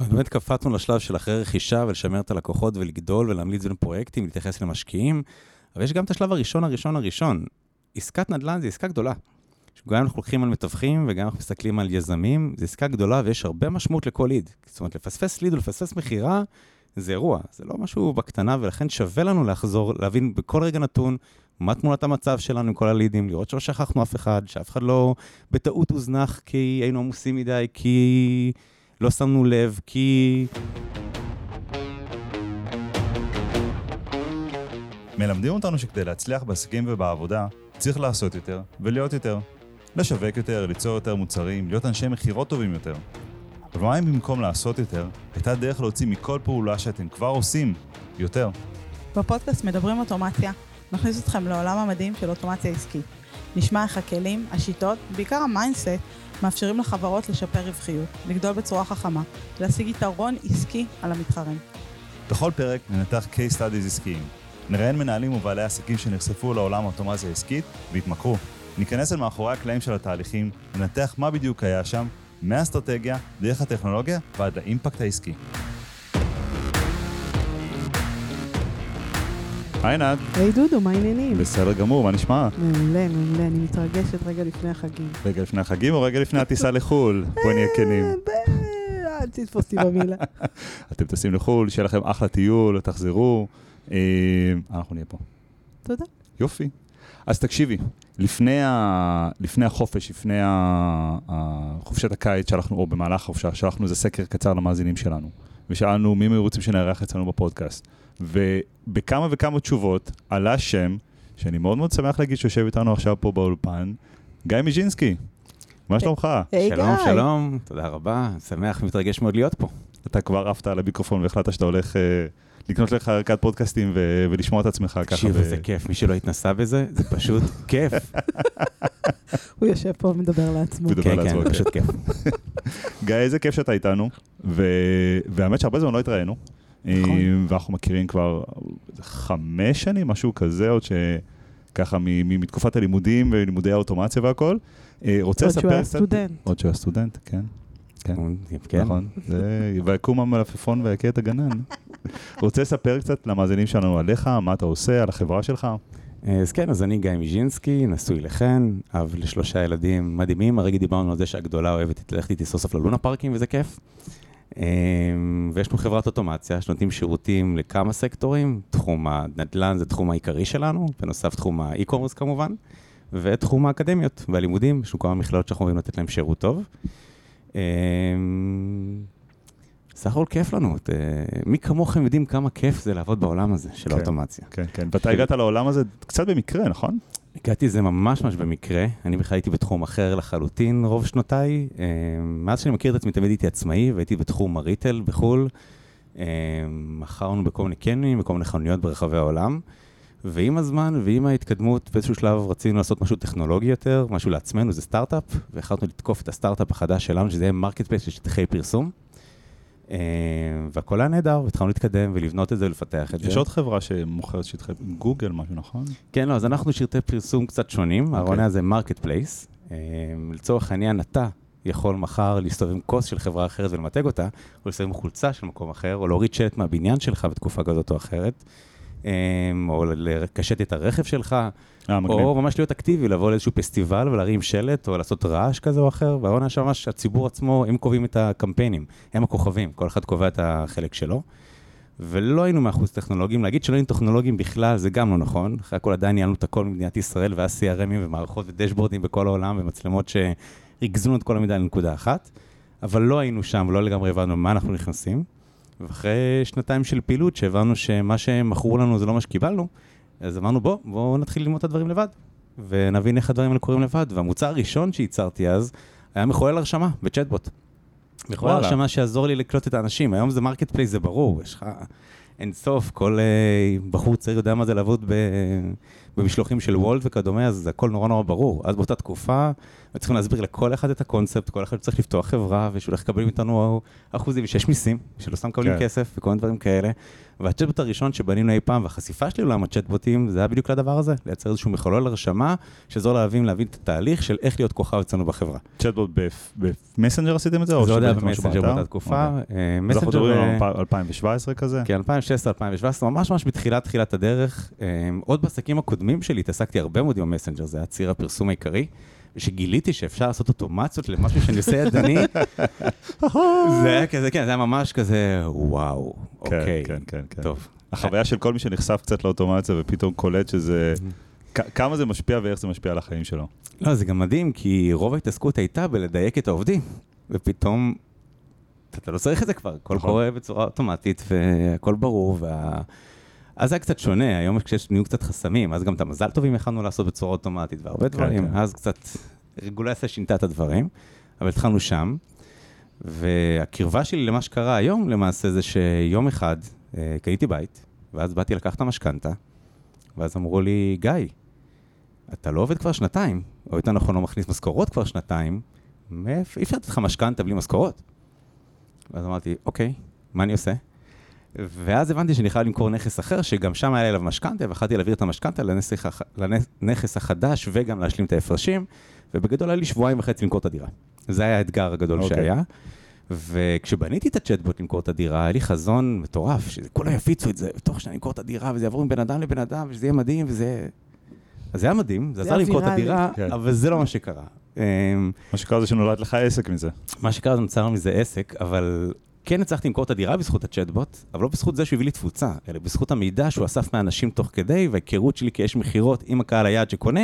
באמת קפצנו לשלב של אחרי רכישה ולשמר את הלקוחות ולגדול ולהמליץ בין פרויקטים, להתייחס למשקיעים, אבל יש גם את השלב הראשון הראשון הראשון. עסקת נדל"ן זה עסקה גדולה. גם אנחנו לוקחים על מתווכים וגם אנחנו מסתכלים על יזמים, זו עסקה גדולה ויש הרבה משמעות לכל ליד. זאת אומרת, לפספס ליד ולפספס מכירה, זה אירוע, זה לא משהו בקטנה, ולכן שווה לנו לחזור, להבין בכל רגע נתון מה תמונת המצב שלנו עם כל הלידים, לראות שלא שכחנו אף אחד, שאף אחד לא בטעות הוזנח כי היינו עמוסים מדי, כי לא שמנו לב, כי... מלמדים אותנו שכדי להצליח בעסקים ובעבודה, צריך לעשות יותר ולהיות יותר. לשווק יותר, ליצור יותר מוצרים, להיות אנשי מכירות טובים יותר. אבל מה אם במקום לעשות יותר, הייתה דרך להוציא מכל פעולה שאתם כבר עושים יותר? בפודקאסט מדברים אוטומציה, נכניס אתכם לעולם המדהים של אוטומציה עסקית. נשמע איך הכלים, השיטות, בעיקר ה mindset, מאפשרים לחברות לשפר רווחיות, לגדול בצורה חכמה, להשיג יתרון עסקי על המתחרים. בכל פרק ננתח case studies עסקיים. נראיין מנהלים ובעלי עסקים שנחשפו לעולם האוטומציה העסקית והתמכרו. ניכנס אל מאחורי הקלעים של התהליכים, ננתח מה בדיוק היה שם, מהאסטרטגיה, דרך הטכנולוגיה ועד ל impact העסקי. היי נד. היי דודו, מה העניינים? בסדר גמור, מה נשמע? מעולה, מעולה, אני מתרגשת רגע לפני החגים. רגע לפני החגים או רגע לפני הטיסה לחו"ל? בואי נהיה כנים. אה, אל תתפוס אותי במילה. אתם טסים לחו"ל, שיהיה לכם אחלה טיול, תחזרו. אה, אנחנו נהיה פה. תודה. יופי. אז תקשיבי, לפני, ה... לפני החופש, לפני ה... חופשת הקיץ שלחנו, או במהלך החופשה, שלחנו איזה סקר קצר למאזינים שלנו, ושאלנו מי הם רוצים שנארח אצלנו בפודקאסט. ובכמה וכמה תשובות עלה שם, שאני מאוד מאוד שמח להגיד שיושב איתנו עכשיו פה באולפן, גיא מיז'ינסקי. מה שלומך? היי שלום, גיא. שלום, תודה רבה, שמח ומתרגש מאוד להיות פה. אתה כבר עפת על המיקרופון והחלטת שאתה הולך אה, לקנות לך ערכת פודקאסטים ו- ולשמוע את עצמך ככה. תקשיב, ב- איזה כיף, מי שלא התנסה בזה, זה פשוט כיף. הוא יושב פה ומדבר לעצמו. מדבר כן, לעצמו, כן, כן. פשוט כיף. גיא, איזה כיף שאתה איתנו, ו- והאמת שהרבה זמן לא התראינו. נכון. אה, ואנחנו מכירים כבר חמש שנים, משהו כזה, עוד שככה מ- מ- מתקופת הלימודים ולימודי האוטומציה והכל. אה, רוצה עוד שהוא לספר היה. סטודנט. עוד שהוא היה סטודנט, כן. כן. כן. נכון, ויקום המלפפון ויכה את הגנן. רוצה לספר קצת למאזינים שלנו עליך, מה אתה עושה, על החברה שלך? אז כן, אז אני גיא מיז'ינסקי, נשוי לחן, אב לשלושה ילדים מדהימים. הרגע דיברנו על זה שהגדולה אוהבת ללכת איתי סוף סוף ללונה פארקים, וזה כיף. אמ, ויש לנו חברת אוטומציה שנותנים שירותים לכמה סקטורים. תחום הנדל"ן זה תחום העיקרי שלנו, בנוסף תחום האי-קומרס כמובן, ותחום האקדמיות והלימודים, יש לנו כמה מכללות שאנחנו יכולים לתת להם שירות טוב. אמ, סך הכל כיף לנו, את, אה, מי כמוכם יודעים כמה כיף זה לעבוד בעולם הזה של כן. האוטומציה. כן, כן. ואתה הגעת לעולם הזה קצת במקרה, נכון? הגעתי לזה ממש ממש במקרה, אני בכלל הייתי בתחום אחר לחלוטין רוב שנותיי. אה, מאז שאני מכיר את עצמי תמיד הייתי עצמאי והייתי בתחום ה retail בחו"ל. אה, מכרנו בכל מיני קניונים, בכל מיני חנויות ברחבי העולם. ועם הזמן ועם ההתקדמות, באיזשהו שלב רצינו לעשות משהו טכנולוגי יותר, משהו לעצמנו, זה סטארט-אפ, והחלטנו לתקוף את הסטארט-אפ החדש שלנו, שזה יהיה marketplace של שטחי פרסום. אה, והכל היה נהדר, והתחלנו להתקדם ולבנות את זה ולפתח את זה. יש עוד חברה שמוכרת שטחי גוגל, משהו, נכון? כן, לא, אז אנחנו שטחי פרסום קצת שונים, אוקיי. הרעיון הזה marketplace. לצורך העניין, אתה יכול מחר להסתובב עם כוס של חברה אחרת ולמתג אותה, או להסתובב עם חולצה של מקום אחר, או להוריד שלט מהבניין שלך בתקופה כזאת או אחרת, או לקשט את הרכב שלך, אה. או ממש להיות אקטיבי, לבוא לאיזשהו פסטיבל ולהרים שלט, או לעשות רעש כזה או אחר, והרעיון היה שממש הציבור עצמו, הם קובעים את הקמפיינים, הם הכוכבים, כל אחד קובע את החלק שלו. ולא היינו מאחוז טכנולוגיים, להגיד שלא היינו טכנולוגיים בכלל, זה גם לא נכון. אחרי הכל עדיין ניהלנו את הכל במדינת ישראל, והיה CRMים ומערכות ודשבורדים בכל העולם, ומצלמות שריכזנו את כל המידע לנקודה אחת. אבל לא היינו שם, ולא לגמרי הבנו מה אנחנו נכנסים. ואחרי שנתיים של פעילות, שהבנו שמה שמכרו לנו זה לא מה שקיבלנו, אז אמרנו, בוא, בואו נתחיל ללמוד את הדברים לבד, ונבין איך הדברים האלה קורים לבד. והמוצר הראשון שייצרתי אז, היה מחולל הרשמה בצ'טבוט. מחולל. הרשמה שיעזור לי לקלוט את האנשים. היום זה marketplace, זה ברור, יש לך אין סוף, כל אה, בחור צעיר יודע מה זה לעבוד ב... במשלוחים של וולט וכדומה, אז זה הכל נורא נורא ברור. אז באותה תקופה, צריכים להסביר לכל אחד את הקונספט, כל אחד צריך לפתוח חברה, ושהוא הולך לקבל מאיתנו אחוזים, ושיש מיסים, שלא סתם מקבלים כן. כסף, וכל מיני דברים כאלה. והצ'טבוט הראשון שבנינו אי פעם, והחשיפה שלי לעולם הצ'טבוטים, זה היה בדיוק לדבר הזה, לייצר איזשהו מחולל הרשמה, שיעזור להבין, להבין את התהליך של איך להיות כוכב אצלנו בחברה. צ'טבוט במסנג'ר עשיתם את זה? זה עוד היה במסנג'ר? באותה תקופה. אוקיי. אה, אז אנחנו מסנג'ר, מדברים על 2017 כזה? כן, 2016-2017, ממש ממש בתחילת תחילת הדרך. אה, עוד בעסקים הקודמים שלי התעסקתי הרבה מאוד עם המסנג'ר, זה היה ציר הפרסום העיקרי. ושגיליתי שאפשר לעשות אוטומציות למשהו שאני עושה ידני, זה היה כזה, כן, זה היה ממש כזה, וואו, כן, אוקיי, כן, כן, כן. טוב. החוויה של כל מי שנחשף קצת לאוטומציה ופתאום קולט שזה... כמה זה משפיע ואיך זה משפיע על החיים שלו. לא, זה גם מדהים, כי רוב ההתעסקות הייתה בלדייק את העובדים, ופתאום אתה לא צריך את זה כבר, הכל נכון. קורה בצורה אוטומטית והכל ברור, וה... אז זה היה קצת שונה, היום כשיש נהיו קצת חסמים, אז גם את המזל טובים יכלנו לעשות בצורה אוטומטית והרבה דברים, כן. אז קצת רגולציה שינתה את הדברים, אבל התחלנו שם, והקרבה שלי למה שקרה היום למעשה זה שיום אחד אה, קניתי בית, ואז באתי לקחת המשכנתה, ואז אמרו לי, גיא, אתה לא עובד כבר שנתיים, או יותר נכון לא מכניס משכורות כבר שנתיים, מאיפה- אי אפשר לתת לך משכנתה בלי משכורות. ואז אמרתי, אוקיי, מה אני עושה? ואז הבנתי שאני חייב למכור נכס אחר, שגם שם היה לי עליו משכנתה, ויכלתי להעביר את המשכנתה לנכס לנכס החדש וגם להשלים את ההפרשים, ובגדול היה לי שבועיים וחצי למכור את הדירה. זה היה האתגר הגדול אוקיי. שהיה. וכשבניתי את הצ'טבוט למכור את הדירה, היה לי חזון מטורף, שכולם יפיצו את זה, ותוך שניה למכור את הדירה, וזה יעבור מבן אדם לבן אדם, ושזה יהיה מדהים, וזה... אז זה היה מדהים, זה זה עזר למכור את. הדירה, כן. אבל זה לא מה שקרה. אמ, מה שקרה זה שנולד לך עסק מזה. מה שקרה זה נוצר מזה עסק, אבל כן הצלחתי למכור את הדירה בזכות הצ'טבוט, אבל לא בזכות זה שהוא הביא לי תפוצה, אלא בזכות המידע שהוא אסף מאנשים תוך כדי, וההיכרות שלי כאיש מכירות עם הקהל היעד שקונה,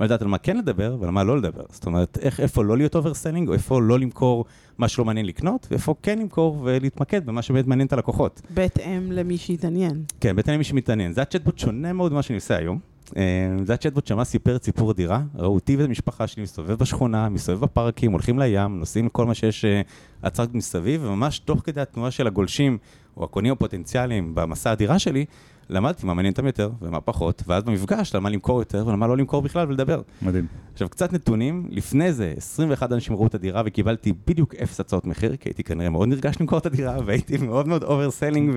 ולדעת על מה כן לדבר ועל מה לא לדבר. זאת אומרת, איך, איפה לא להיות overselling, או איפה לא למכור מה שלא מעניין לקנות, ואיפה כן למכור ולהתמקד במה שבאמת מעניין את הלקוחות. בהתאם למי שהתעניין. כן, בהתאם למי שמתעניין. זה הצ'טבוט שונה מאוד ממה שאני עושה היום. אה, זה הצ'טבוט שממש סיפר את סיפור הדירה, ראו אותי ואת המשפחה שלי מסתובב בשכונה, מסתובב בפארקים, הולכים לים, נוסעים לכל מה שיש אה, attract מסביב, וממש תוך כדי התנועה של הגולשים, או הקונים הפוטנציאליים במסע הדירה שלי, למדתי מה מעניין אותם יותר ומה פחות, ואז במפגש, למה למכור יותר ולמה לא למכור בכלל ולדבר. מדהים. עכשיו, קצת נתונים, לפני זה 21 אנשים ראו את הדירה וקיבלתי בדיוק אפס הצעות מחיר, כי הייתי כנראה מאוד נרגש למכור את הדירה, והייתי מאוד מאוד overselling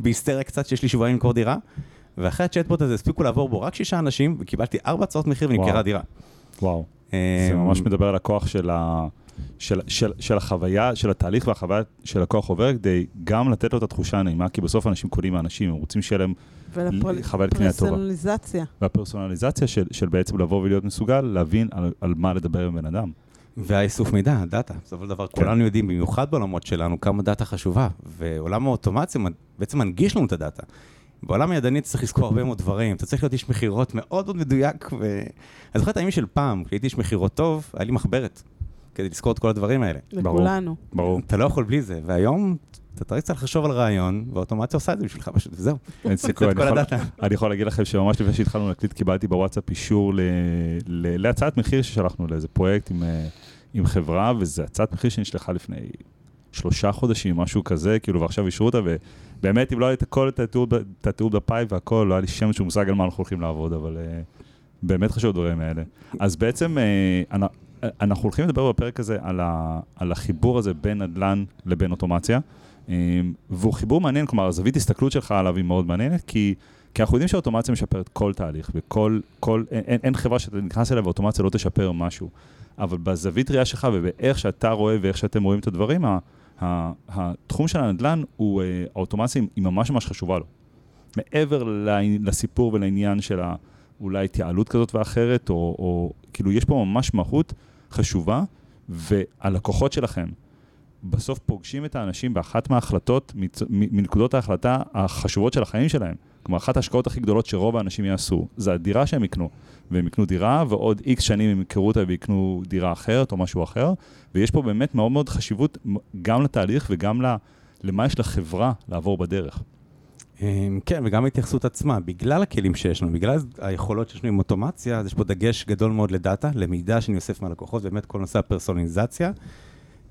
ובהיסטריה קצת שיש לי שבועיים למכור דירה. ואחרי הצ'טבוט הזה הספיקו לעבור בו רק שישה אנשים, וקיבלתי ארבע הצעות מחיר ונמכרה. דירה. וואו. זה אמ, ממש מדבר על הכוח של, ה... של, של, של החוויה, של התהליך והחוויה שהלקוח עובר, כדי גם לתת לו את התחושה הנעימה, כי בסוף אנשים קונים מאנשים, הם רוצים שיהיה להם חוויית קנייה טובה. ולפרסונליזציה. והפרסונליזציה של, של בעצם לבוא ולהיות מסוגל להבין על, על מה לדבר עם בן אדם. והאיסוף מידע, דאטה. בסופו של דבר, כולנו יודעים, במיוחד בעולמות שלנו, כמה דאטה חשובה. ועולם האוטומציה בעצם מנגיש לנו את הדאטה. בעולם הידני אתה צריך לזכור הרבה מאוד דברים, אתה צריך להיות איש מכירות מאוד מאוד מדויק. ו... אני זוכר את הימים של פעם, כשהייתי איש מכירות טוב, היה לי מחברת, כדי לזכור את כל הדברים האלה. לכולנו. ברור. אתה לא יכול בלי זה, והיום אתה צריך קצת לחשוב על רעיון, והאוטומציה עושה את זה בשבילך פשוט, וזהו. אין סיכוי. אני יכול-. אני יכול להגיד לכם שממש לפני שהתחלנו להקליט, קיבלתי בוואטסאפ אישור ל- ל- להצעת מחיר ששלחנו לאיזה פרויקט עם, אה, עם חברה, וזו הצעת מחיר שנשלחה לפני שלושה חודשים, משהו כזה, כאילו, ועכשיו אישרו אותה, ובאמת, אם לא היה את הכל, את התיעוד בפאי והכל, לא היה לי שם שום מושג על מה אנחנו הולכים לעבוד, אבל אה, באמת חשוב הדברים האלה. אז בעצם, אנ- אנחנו הולכים לדבר בפרק הזה על, ה, על החיבור הזה בין נדל"ן לבין אוטומציה, אה, והוא חיבור מעניין, כלומר, הזווית הסתכלות שלך עליו היא מאוד מעניינת, כי, כי אנחנו יודעים שהאוטומציה משפרת כל תהליך, וכל, כל, אין, אין, אין חברה שאתה נכנס אליה ואוטומציה לא תשפר משהו. אבל בזווית ראייה שלך ובאיך שאתה רואה ואיך שאתם רואים את הדברים, התחום של הנדל"ן, הוא, אה, האוטומציה היא- ממש ממש חשובה לו. מעבר לסיפור ולעניין של אולי התייעלות כזאת ואחרת, או, או כאילו יש פה ממש מהות חשובה, והלקוחות שלכם בסוף פוגשים את האנשים באחת מההחלטות, מנקודות ההחלטה החשובות של החיים שלהם. כלומר, אחת ההשקעות הכי גדולות שרוב האנשים יעשו, זה הדירה שהם יקנו. והם יקנו דירה, ועוד איקס שנים הם יקרו אותה ויקנו דירה אחרת או משהו אחר, ויש פה באמת מאוד מאוד חשיבות גם לתהליך וגם למה יש לחברה לעבור בדרך. אמ, כן, וגם ההתייחסות עצמה, בגלל הכלים שיש לנו, בגלל היכולות שיש לנו עם אוטומציה, אז יש פה דגש גדול מאוד לדאטה, למידע שאני אוסף מהלקוחות, באמת כל נושא הפרסונליזציה.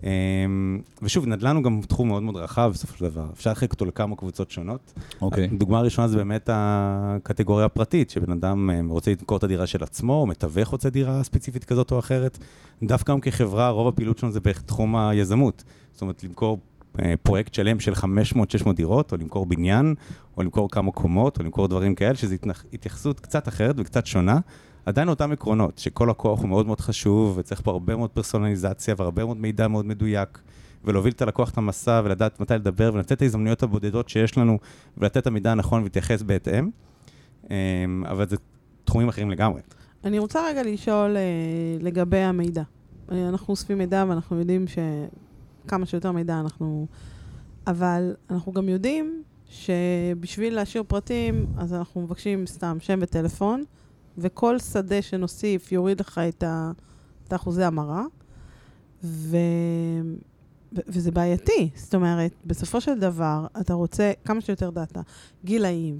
אמ, ושוב, נדל"ן הוא גם תחום מאוד מאוד רחב בסופו של דבר. אפשר לחלק אותו לכמה קבוצות שונות. אוקיי. דוגמה ראשונה זה באמת הקטגוריה הפרטית, שבן אדם אה, רוצה למכור את הדירה של עצמו, או מתווך רוצה דירה ספציפית כזאת או אחרת. דווקא גם כחברה, רוב הפעילות שלנו זה בתחום היזמות. זאת אומרת, למכור אה, פרויקט שלם של 500-600 דירות, או למכור בניין, או למכור כמה קומות, או למכור דברים כאלה, שזו התייחסות קצת אחרת וקצת שונה. עדיין אותם עקרונות, שכל לקוח הוא מאוד מאוד חשוב, וצריך פה הרבה מאוד פרסונליזציה והרבה מאוד מידע מאוד מדויק, ולהוביל את הלקוח את המסע, ולדעת מתי לדבר, ולתת את ההזדמנויות הבודדות שיש לנו, ולתת את המידע הנכון ולהתייחס בהתאם. אמ, אבל זה תחומים אחרים לגמרי. אני רוצה רגע לשאול אה, לגבי המידע. אה, אנחנו אוספים מידע ואנחנו יודעים שכמה שיותר מידע אנחנו... אבל אנחנו גם יודעים שבשביל להשאיר פרטים, אז אנחנו מבקשים סתם שם וטלפון, וכל שדה שנוסיף יוריד לך את, ה... את האחוזי המרה, ו... ו- וזה בעייתי. זאת אומרת, בסופו של דבר, אתה רוצה כמה שיותר דאטה, גילאים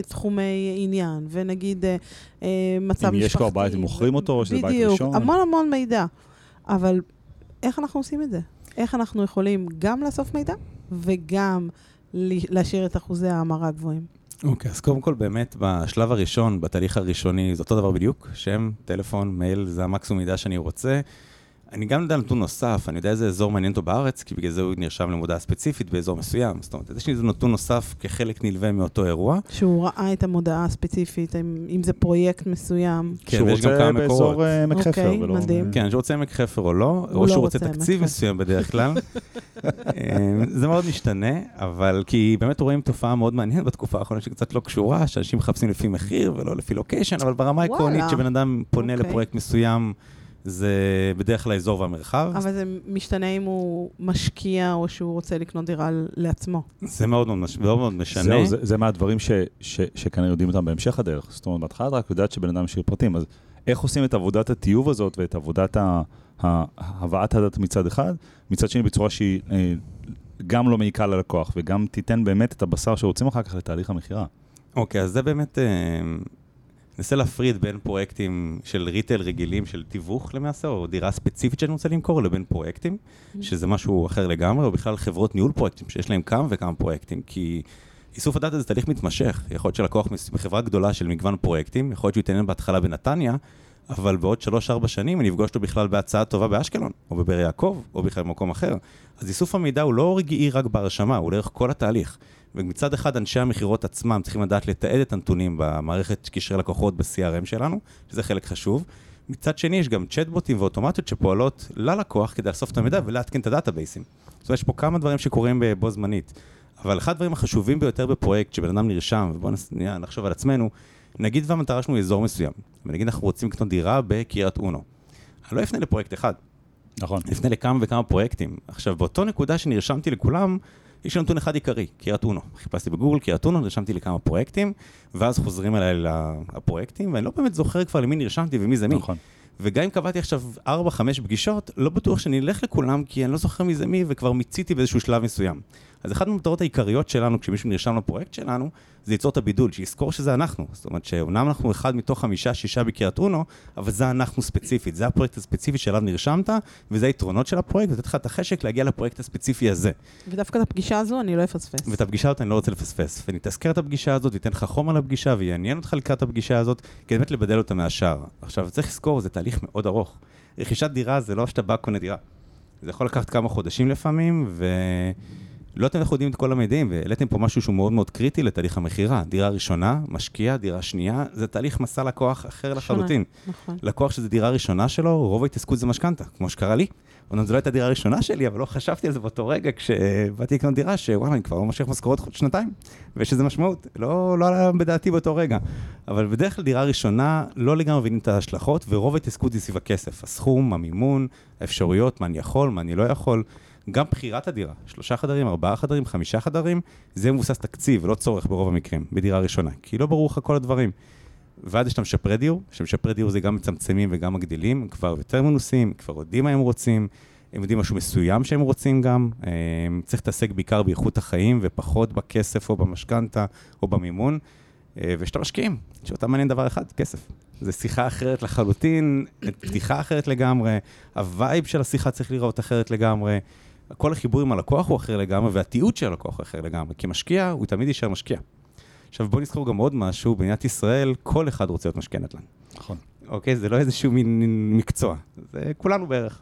ותחומי עניין, ונגיד אה, אה, מצב אם משפחתי. יש כבר בית ומוכרים אותו, או שזה בית בדיוק, ראשון. המון המון מידע. אבל איך אנחנו עושים את זה? איך אנחנו יכולים גם לאסוף מידע וגם להשאיר את אחוזי ההמרה הגבוהים? אוקיי, אז קודם כל באמת בשלב הראשון, בתהליך הראשוני, זה אותו דבר בדיוק, שם, טלפון, מייל, זה המקסימום מידע שאני רוצה. אני גם יודע נתון נוסף, אני יודע איזה אזור מעניין אותו בארץ, כי בגלל זה הוא נרשם למודעה ספציפית באזור מסוים. זאת אומרת, יש לי איזה נתון נוסף כחלק נלווה מאותו אירוע. שהוא ראה את המודעה הספציפית, אם, אם זה פרויקט מסוים. כן, שהוא ויש גם רוצה כמה באזור מקורות. אה, עמק חפר. אוקיי, מדהים. כן, שהוא רוצה עמק חפר או לא, או לא שהוא רוצה רוצה תקציב. מסוים בדרך כלל. אה, זה מאוד משתנה, אבל כי באמת רואים תופעה מאוד מעניינת בתקופה האחרונה שקצת לא קשורה, שאנשים מחפשים לפי מחיר ולא לפי לוקיישן, אבל ברמה העקרונית. כשבן אדם פונה אוקיי. לפרויקט מסוים, זה בדרך כלל האזור והמרחב. אבל זה משתנה אם הוא משקיע או שהוא רוצה לקנות דירה לעצמו. זה מאוד מאוד מש- מאוד מאוד משנה. זהו, זה, זה מהדברים ש, ש, שכנראה יודעים אותם בהמשך הדרך. זאת אומרת, בהתחלה אתה רק יודעת שבן אדם משאיר פרטים, אז איך עושים את עבודת הטיוב הזאת ואת עבודת הבאת הדת מצד אחד, מצד שני בצורה שהיא אה, גם לא מעיקה ללקוח וגם תיתן באמת את הבשר שרוצים אחר כך לתהליך המכירה. אוקיי, אז זה באמת, אה, ננסה להפריד בין פרויקטים של ריטל רגילים, של תיווך למעשה, או דירה ספציפית שאני רוצה למכור, לבין פרויקטים, שזה משהו אחר לגמרי, או בכלל חברות ניהול פרויקטים, שיש להם כמה וכמה פרויקטים, כי איסוף הדאטה זה תהליך מתמשך. יכול להיות שלקוח בחברה גדולה של מגוון פרויקטים, יכול להיות שהוא יתעניין בהתחלה בנתניה, אבל בעוד 3-4 שנים אני אפגוש אותו בכלל בהצעה טובה באשקלון, או בבאר יעקב, או בכלל במקום אחר. אז איסוף המידע הוא לא רגעי רק בהרשמה, הוא לאורך כל התהליך. ומצד אחד אנשי המכירות עצמם צריכים לדעת לתעד את הנתונים במערכת קשרי לקוחות ב-CRM שלנו, שזה חלק חשוב. מצד שני יש גם צ'טבוטים ואוטומטיות שפועלות ללקוח כדי לאסוף את המידע ולעדכן את הדאטאבייסים. זאת אומרת, יש פה כמה דברים שקורים בו זמנית. אבל אחד הדברים החשובים ביותר בפרויקט, שבן אדם נרשם, ובואו נחשוב על עצמנו, נגיד והמטרה שלנו היא אזור מסוים, ונגיד אנחנו רוצים לקנות דירה בקריית אונו. אני לא אפנה לפרויקט אחד, נכון. אפנה לכמה וכמה פרויקטים. עכשיו, באותו נקודה שנרשמתי לכולם, יש לי נתון אחד עיקרי, קריית אונו. חיפשתי בגוגל קריית אונו, נרשמתי לכמה פרויקטים, ואז חוזרים אליי לפרויקטים, ואני לא באמת זוכר כבר למי נרשמתי ומי זה מי. נכון. וגם אם קבעתי עכשיו 4-5 פגישות, לא בטוח שאני אלך לכולם, כי אני לא זוכר מי זה מי, וכבר מיציתי באיזשהו שלב מסוים. אז אחת מהמטרות העיקריות שלנו, כשמישהו נרשם לפרויקט שלנו, זה ליצור את הבידול, שיזכור שזה אנחנו. זאת אומרת שאומנם אנחנו אחד מתוך חמישה, שישה בקריית אונו, אבל זה אנחנו ספציפית, זה הפרויקט הספציפי שאליו נרשמת, וזה היתרונות של הפרויקט, לתת לך את החשק להגיע לפרויקט הספציפי הזה. ודווקא את הפגישה הזו אני לא אפספס. ואת הפגישה הזאת אני לא רוצה לפספס. ונתזכר את הפגישה הזאת, ניתן לך חומר לפגישה, ויעניין אותך לקראת הפגישה הזאת, כדי באמת לבדל אותה מהשאר. עכשיו, צריך לזכור, זה תהליך מאוד ארוך. רכישת דירה זה לא שאתה בא קונה דירה. זה יכול לקחת כמה חודשים לפעמים, ולא תמיד אנחנו יודעים את כל המידעים, והעליתם פה משהו שהוא מאוד מאוד קריטי לתהליך המכירה. דירה ראשונה, משקיע, דירה שנייה, זה תהליך מסע לקוח אחר שונה. לחלוטין. נכון. לקוח שזו דירה ראשונה שלו, רוב ההתעסקות זה משכנתה, כמו שקרה לי. אומנם זו לא הייתה דירה ראשונה שלי, אבל לא חשבתי על זה באותו רגע כשבאתי לקנות דירה, שוואלה, אני כבר לא ממשיך משכורות שנתיים, ויש לזה משמעות. לא, לא עלה בדעתי באותו רגע. אבל בדרך כלל דירה ראשונה, לא לגמרי מבינים את ההשלכות, ורוב ההתעסקות היא סביב הכסף. הסכום, המימון, האפשרויות, מה אני יכול, מה אני לא יכול. גם בחירת הדירה, שלושה חדרים, ארבעה חדרים, חמישה חדרים, זה מבוסס תקציב ולא צורך ברוב המקרים, בדירה ראשונה. כי לא ברור לך כל הדברים. ואז יש את המשפרי דיור, שמשפרי דיור זה גם מצמצמים וגם מגדילים, הם כבר יותר מנוסים, כבר יודעים מה הם רוצים, הם יודעים משהו מסוים שהם רוצים גם, הם צריך להתעסק בעיקר באיכות החיים ופחות בכסף או במשכנתה או במימון, אה, ויש את המשקיעים, שאותם מעניין דבר אחד, כסף. זו שיחה אחרת לחלוטין, פתיחה אחרת לגמרי, ה vibe של השיחה צריך לראות אחרת לגמרי. כל החיבור עם הלקוח הוא אחר לגמרי, והתיעוד של הלקוח הוא אחר לגמרי. כי משקיע, הוא תמיד יישאר משקיע. עכשיו בוא נזכור גם עוד משהו, במדינת ישראל כל אחד רוצה להיות משקיע נדל"ן. נכון. אוקיי? זה לא איזשהו מין מקצוע, זה כולנו בערך.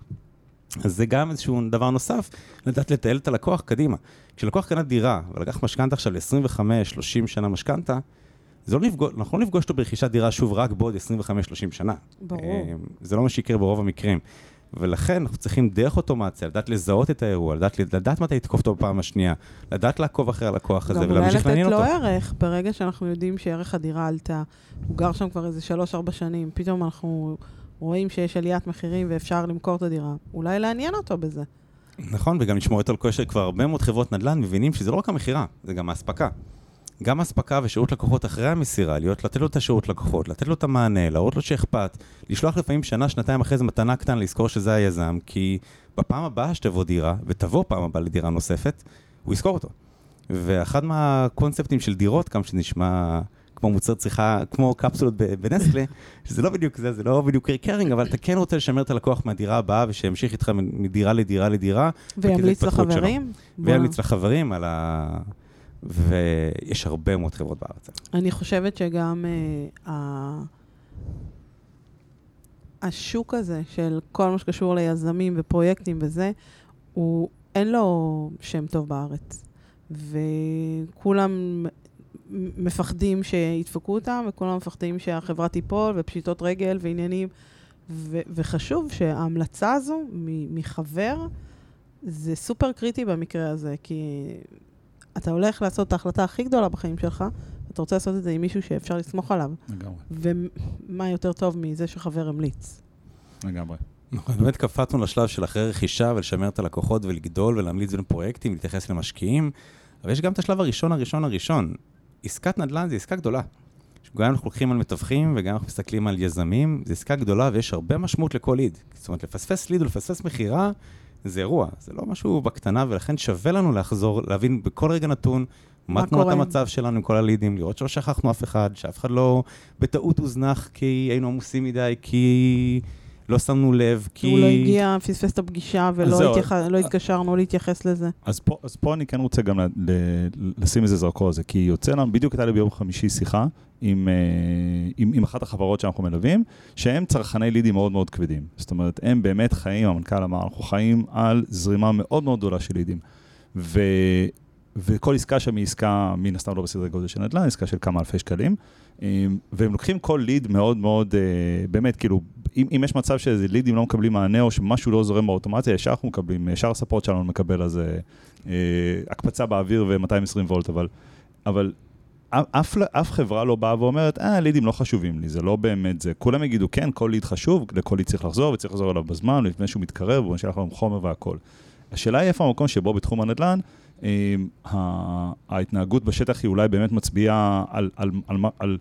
אז זה גם איזשהו דבר נוסף, לדעת לתעל את הלקוח קדימה. כשלקוח קנה דירה ולקח משכנתה עכשיו ל-25-30 שנה משכנתה, זה לא נפגוש, אנחנו לא נפגוש אותו ברכישת דירה שוב רק בעוד 25-30 שנה. ברור. אה, זה לא מה שיקרה ברוב המקרים. ולכן אנחנו צריכים דרך אוטומציה, לדעת לזהות את האירוע, לדעת, לדעת מתי לתקוף אותו בפעם השנייה, לדעת לעקוב אחרי הלקוח הזה גם אולי ולהמשיך לתת לעניין לו אותו. ערך, ברגע שאנחנו יודעים שערך הדירה עלתה, הוא גר שם כבר איזה שלוש-ארבע שנים, פתאום אנחנו רואים שיש עליית מחירים ואפשר למכור את הדירה, אולי לעניין אותו בזה. נכון, וגם לשמור איתו על כושר, כבר הרבה מאוד חברות נדל"ן מבינים שזה לא רק המכירה, זה גם האספקה. גם אספקה ושירות לקוחות אחרי המסירה, להיות, לתת לו את השירות לקוחות, לתת לו את המענה, להראות לו שאכפת, לשלוח לפעמים שנה, שנתיים אחרי זה מתנה קטנה לזכור שזה היזם, כי בפעם הבאה שתבוא דירה, ותבוא פעם הבאה לדירה נוספת, הוא יזכור אותו. ואחד מהקונספטים של דירות, גם שנשמע כמו מוצר צריכה, כמו קפסולות ב- בנסטלה, שזה לא בדיוק זה, זה לא בדיוק ריקרינג, אבל אתה כן רוצה לשמר את הלקוח מהדירה הבאה, ושימשיך איתך מדירה לדירה לדירה, וימליץ. לחברים. וימליץ לחברים על ה... ויש הרבה מאוד חברות בארץ. אני חושבת שגם ה... השוק הזה של כל מה שקשור ליזמים ופרויקטים וזה, הוא, אין לו שם טוב בארץ. וכולם מפחדים שידפקו אותם, וכולם מפחדים שהחברה תיפול, ופשיטות רגל ועניינים. ו- וחשוב שההמלצה הזו מחבר, זה סופר קריטי במקרה הזה, כי אתה הולך לעשות את ההחלטה הכי גדולה בחיים שלך, אתה רוצה לעשות את זה עם מישהו שאפשר לסמוך עליו. לגמרי, ומה יותר טוב מזה שחבר המליץ? לגמרי. נכון, באמת קפצנו לשלב של אחרי רכישה ולשמר את הלקוחות ולגדול ולהמליץ בין פרויקטים, להתייחס למשקיעים, אבל יש גם את השלב הראשון, הראשון, הראשון. עסקת נדל"ן זה עסקה גדולה. גם אנחנו לוקחים על מתווכים וגם אנחנו מסתכלים על יזמים, זו עסקה גדולה ויש הרבה משמעות לכל ליד. זאת אומרת, לפספס ליד ולפספס מכירה, זה אירוע, זה לא משהו בקטנה, ולכן שווה לנו לחזור, להבין בכל רגע נתון מה תנועת. המצב שלנו עם כל הלידים, לראות שלא שכחנו אף אחד, שאף אחד לא בטעות הוזנח כי היינו עמוסים מדי, כי לא שמנו לב, כי... הוא לא הגיע, פספס את הפגישה ולא זהו. התייח... לא התקשרנו להתייחס לזה. אז פה, אז פה אני כן רוצה גם ל, ל, לשים איזה זרקור על זה, כי יוצא לנו, בדיוק הייתה לי ביום חמישי שיחה עם, אה, עם, עם אחת החברות שאנחנו מלווים, שהם צרכני לידים מאוד מאוד כבדים. זאת אומרת, הם באמת חיים, המנכ"ל אמר, אנחנו חיים על זרימה מאוד מאוד גדולה של לידים. ו, וכל עסקה שם היא עסקה, מן הסתם לא בסדרי גודל של נדל"ן, עסקה של כמה אלפי שקלים. אה, והם לוקחים כל ליד מאוד מאוד, אה, באמת, כאילו, אם, אם יש מצב שאיזה לידים לא מקבלים מענה או שמשהו לא זורם באוטומציה, ישר אנחנו מקבלים, ישר הספורט שלנו מקבל אז אה, אה, הקפצה באוויר ו-220 וולט, אבל, אבל אף, אף חברה לא באה ואומרת, אה, לידים לא חשובים לי, זה לא באמת זה. כולם יגידו, כן, כל ליד חשוב, לכל ליד צריך לחזור, וצריך לחזור אליו בזמן, לפני שהוא מתקרב, והוא נשלח לנו חומר והכל. השאלה היא איפה המקום שבו בתחום הנדל"ן, אה, ההתנהגות בשטח היא אולי באמת מצביעה על, על, על, על,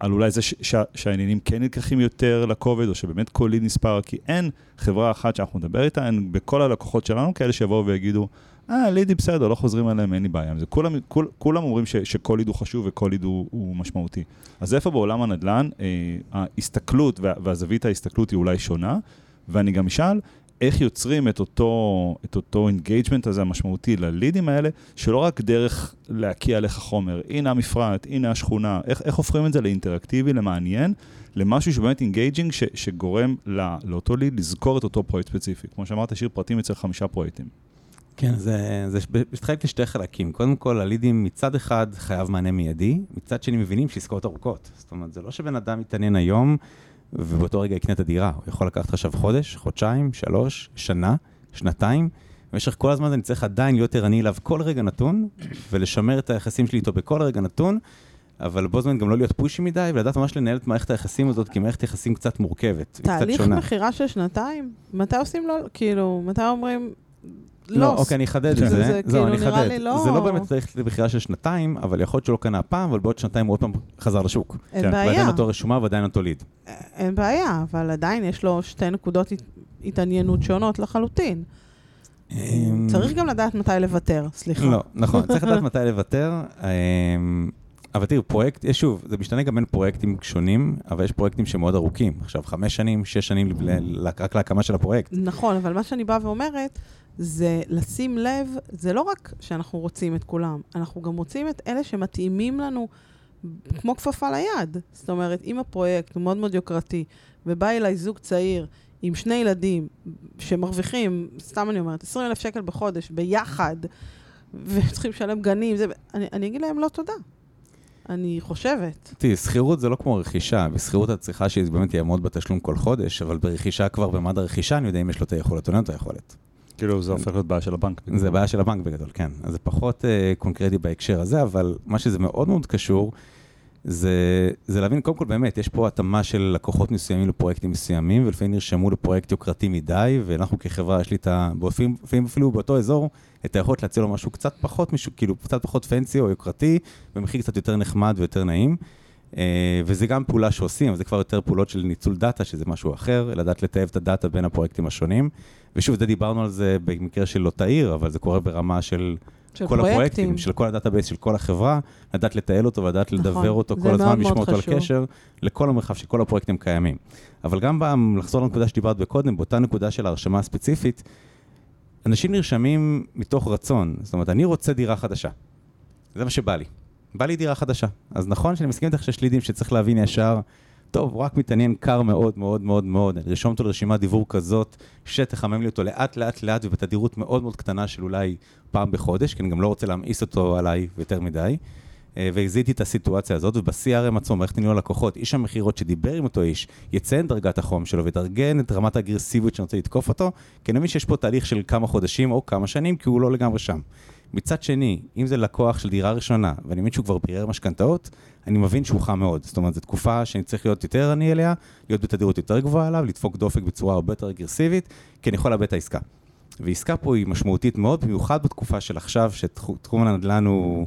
על, אולי זה ש, ש, שהעניינים כן נלקחים יותר לכובד, או שבאמת ליד נספר, כי אין חברה אחת שאנחנו נדבר איתה, אין בכל הלקוחות שלנו כאלה שיבואו ויגידו, אה, לידים בסדר, לא חוזרים עליהם, אין לי בעיה עם זה. כולם, כול, כולם אומרים ש, שכל ליד הוא חשוב וכל ליד הוא, הוא משמעותי. אז איפה בעולם הנדל"ן, אה, ההסתכלות וה, והזווית ההסתכלות היא אולי שונה, ואני גם אשאל, איך יוצרים את אותו, את אותו engagement הזה המשמעותי ללידים האלה, שלא רק דרך להקיא עליך חומר, הנה המפרט, הנה השכונה, איך, איך הופכים את זה לאינטראקטיבי, למעניין, למשהו שבאמת engaging, שגורם לא, לאותו ליד לזכור את אותו פרויקט ספציפי. כמו שאמרת, השאיר פרטים אצל חמישה פרויקטים. כן, זה, זה מתחלק לשתי חלקים. קודם כל, הלידים מצד אחד חייב מענה מיידי, מצד שני מבינים שעסקאות ארוכות. זאת אומרת, זה לא שבן אדם יתעניין היום ובאותו רגע יקנה את הדירה. הוא יכול לקחת עכשיו חודש, חודשיים, שלוש, שנה, שנתיים. במשך כל הזמן הזה אני צריך עדיין להיות ערני אליו כל רגע נתון, ולשמר את היחסים שלי איתו בכל רגע נתון, אבל בו זמן גם לא להיות פושי מדי, ולדעת ממש לנהל את מערכת היחסים הזאת, כי מערכת יחסים קצת מורכבת, קצת תהליך שונה. מכירה של שנתיים? מתי עושים לו, כאילו, מתי אומרים, לא, לא, אוקיי, אני אחדד. את זה- זה. זה זהו, כאילו אני נראה אחדד. לי לא- זה לא באמת צריך לבחירה של שנתיים, אבל יכול להיות שהוא לא קנה הפעם, אבל בעוד שנתיים הוא עוד פעם חזר לשוק. אין כן, בעיה. ועדיין אותו רשומה ועדיין אותו ליד. אין בעיה, אבל עדיין יש לו שתי נקודות הת- התעניינות שונות לחלוטין. צריך גם לדעת מתי לוותר, סליחה. לא, נכון, צריך לדעת מתי לוותר. אמ, אבל תראי, פרויקט, יש שוב, זה משתנה גם בין פרויקטים שונים, אבל יש פרויקטים שמאוד ארוכים. עכשיו, חמש שנים, שש שנים רק להקמה של הפרויקט. נכון, אבל מה שאני באה ואומרת, זה לשים לב, זה לא רק שאנחנו רוצים את כולם, אנחנו גם רוצים את אלה שמתאימים לנו כמו כפפה ליד. זאת אומרת, אם הפרויקט הוא מאוד מאוד יוקרתי, ובא אליי זוג צעיר עם שני ילדים שמרוויחים, סתם אני אומרת, 20 אלף שקל בחודש ביחד, וצריכים לשלם גנים, זה, אני, אני אגיד להם לא תודה. אני חושבת. תראי, שכירות זה לא כמו רכישה, בשכירות את צריכה שזה באמת יעמוד בתשלום כל חודש, אבל ברכישה כבר במד הרכישה אני יודע אם יש לו את היכולת או לא את היכולת. כאילו זה הופך להיות בעיה של הבנק. זה בעיה של הבנק בגדול, כן. אז זה פחות אה, קונקרטי בהקשר הזה, אבל מה שזה מאוד מאוד קשור, זה, זה להבין, קודם כל באמת, יש פה התאמה של לקוחות מסוימים לפרויקטים מסוימים, ולפעמים נרשמו לפרויקט יוקרתי מדי, ואנחנו כחברה, יש לי את ה... לפעמים אפילו באותו אזור, את היכולת להציע לו משהו קצת פחות, משהו, כאילו קצת פחות fancy או יוקרתי, במחיר קצת יותר נחמד ויותר נעים. אה, וזה גם פעולה שעושים, אבל זה כבר יותר פעולות של ניצול דאטה, שזה משהו אחר, לדעת לטייב את הדאטה בין הפרויקטים השונים. ושוב, זה דיברנו על זה במקרה של לא תאיר, אבל זה קורה ברמה של של כל פרויקטים. הפרויקטים, של כל ה database של כל החברה, לדעת לתעל אותו ולדעת נכון, לדבר אותו כל הזמן, לשמור אותו על. קשר, לכל המרחב שכל הפרויקטים קיימים. אבל גם ב- לחזור לנקודה שדיברת בקודם, באותה נקודה של ההרשמה הספציפית, אנשים נרשמים מתוך רצון. זאת אומרת, אני רוצה דירה חדשה. זה מה שבא לי. בא לי דירה חדשה. אז נכון שאני מסכים איתך שיש לידים שצריך להבין ישר, טוב, הוא רק מתעניין קר מאוד מאוד מאוד מאוד, לרשום אותו לרשימת דיוור כזאת, שתחמם לי אותו לאט לאט לאט ובתדירות מאוד מאוד קטנה של אולי פעם בחודש, כי אני גם לא רוצה להמאיס אותו עליי יותר מדי. אה, והזיתי את הסיטואציה הזאת, וב-CRM עצמו, מערכת ניהול הלקוחות, איש המכירות שדיבר עם אותו איש, יציין דרגת החום שלו ויתארגן את רמת האגרסיביות שאני רוצה לתקוף אותו, כי אני מבין שיש פה תהליך של כמה חודשים או כמה שנים, כי הוא לא לגמרי שם. מצד שני, אם זה לקוח של דירה ראשונה, ואני מבין שהוא כבר בירר משכנתאות, אני מבין שהוא חם מאוד. זאת אומרת, זו תקופה שאני צריך להיות יותר עני אליה, להיות בתדירות יותר גבוהה עליו, לדפוק דופק בצורה הרבה יותר אגרסיבית, כי אני יכול לאבד את העסקה. ועסקה פה היא משמעותית מאוד, במיוחד בתקופה של עכשיו, שתחום הנדל"ן הוא...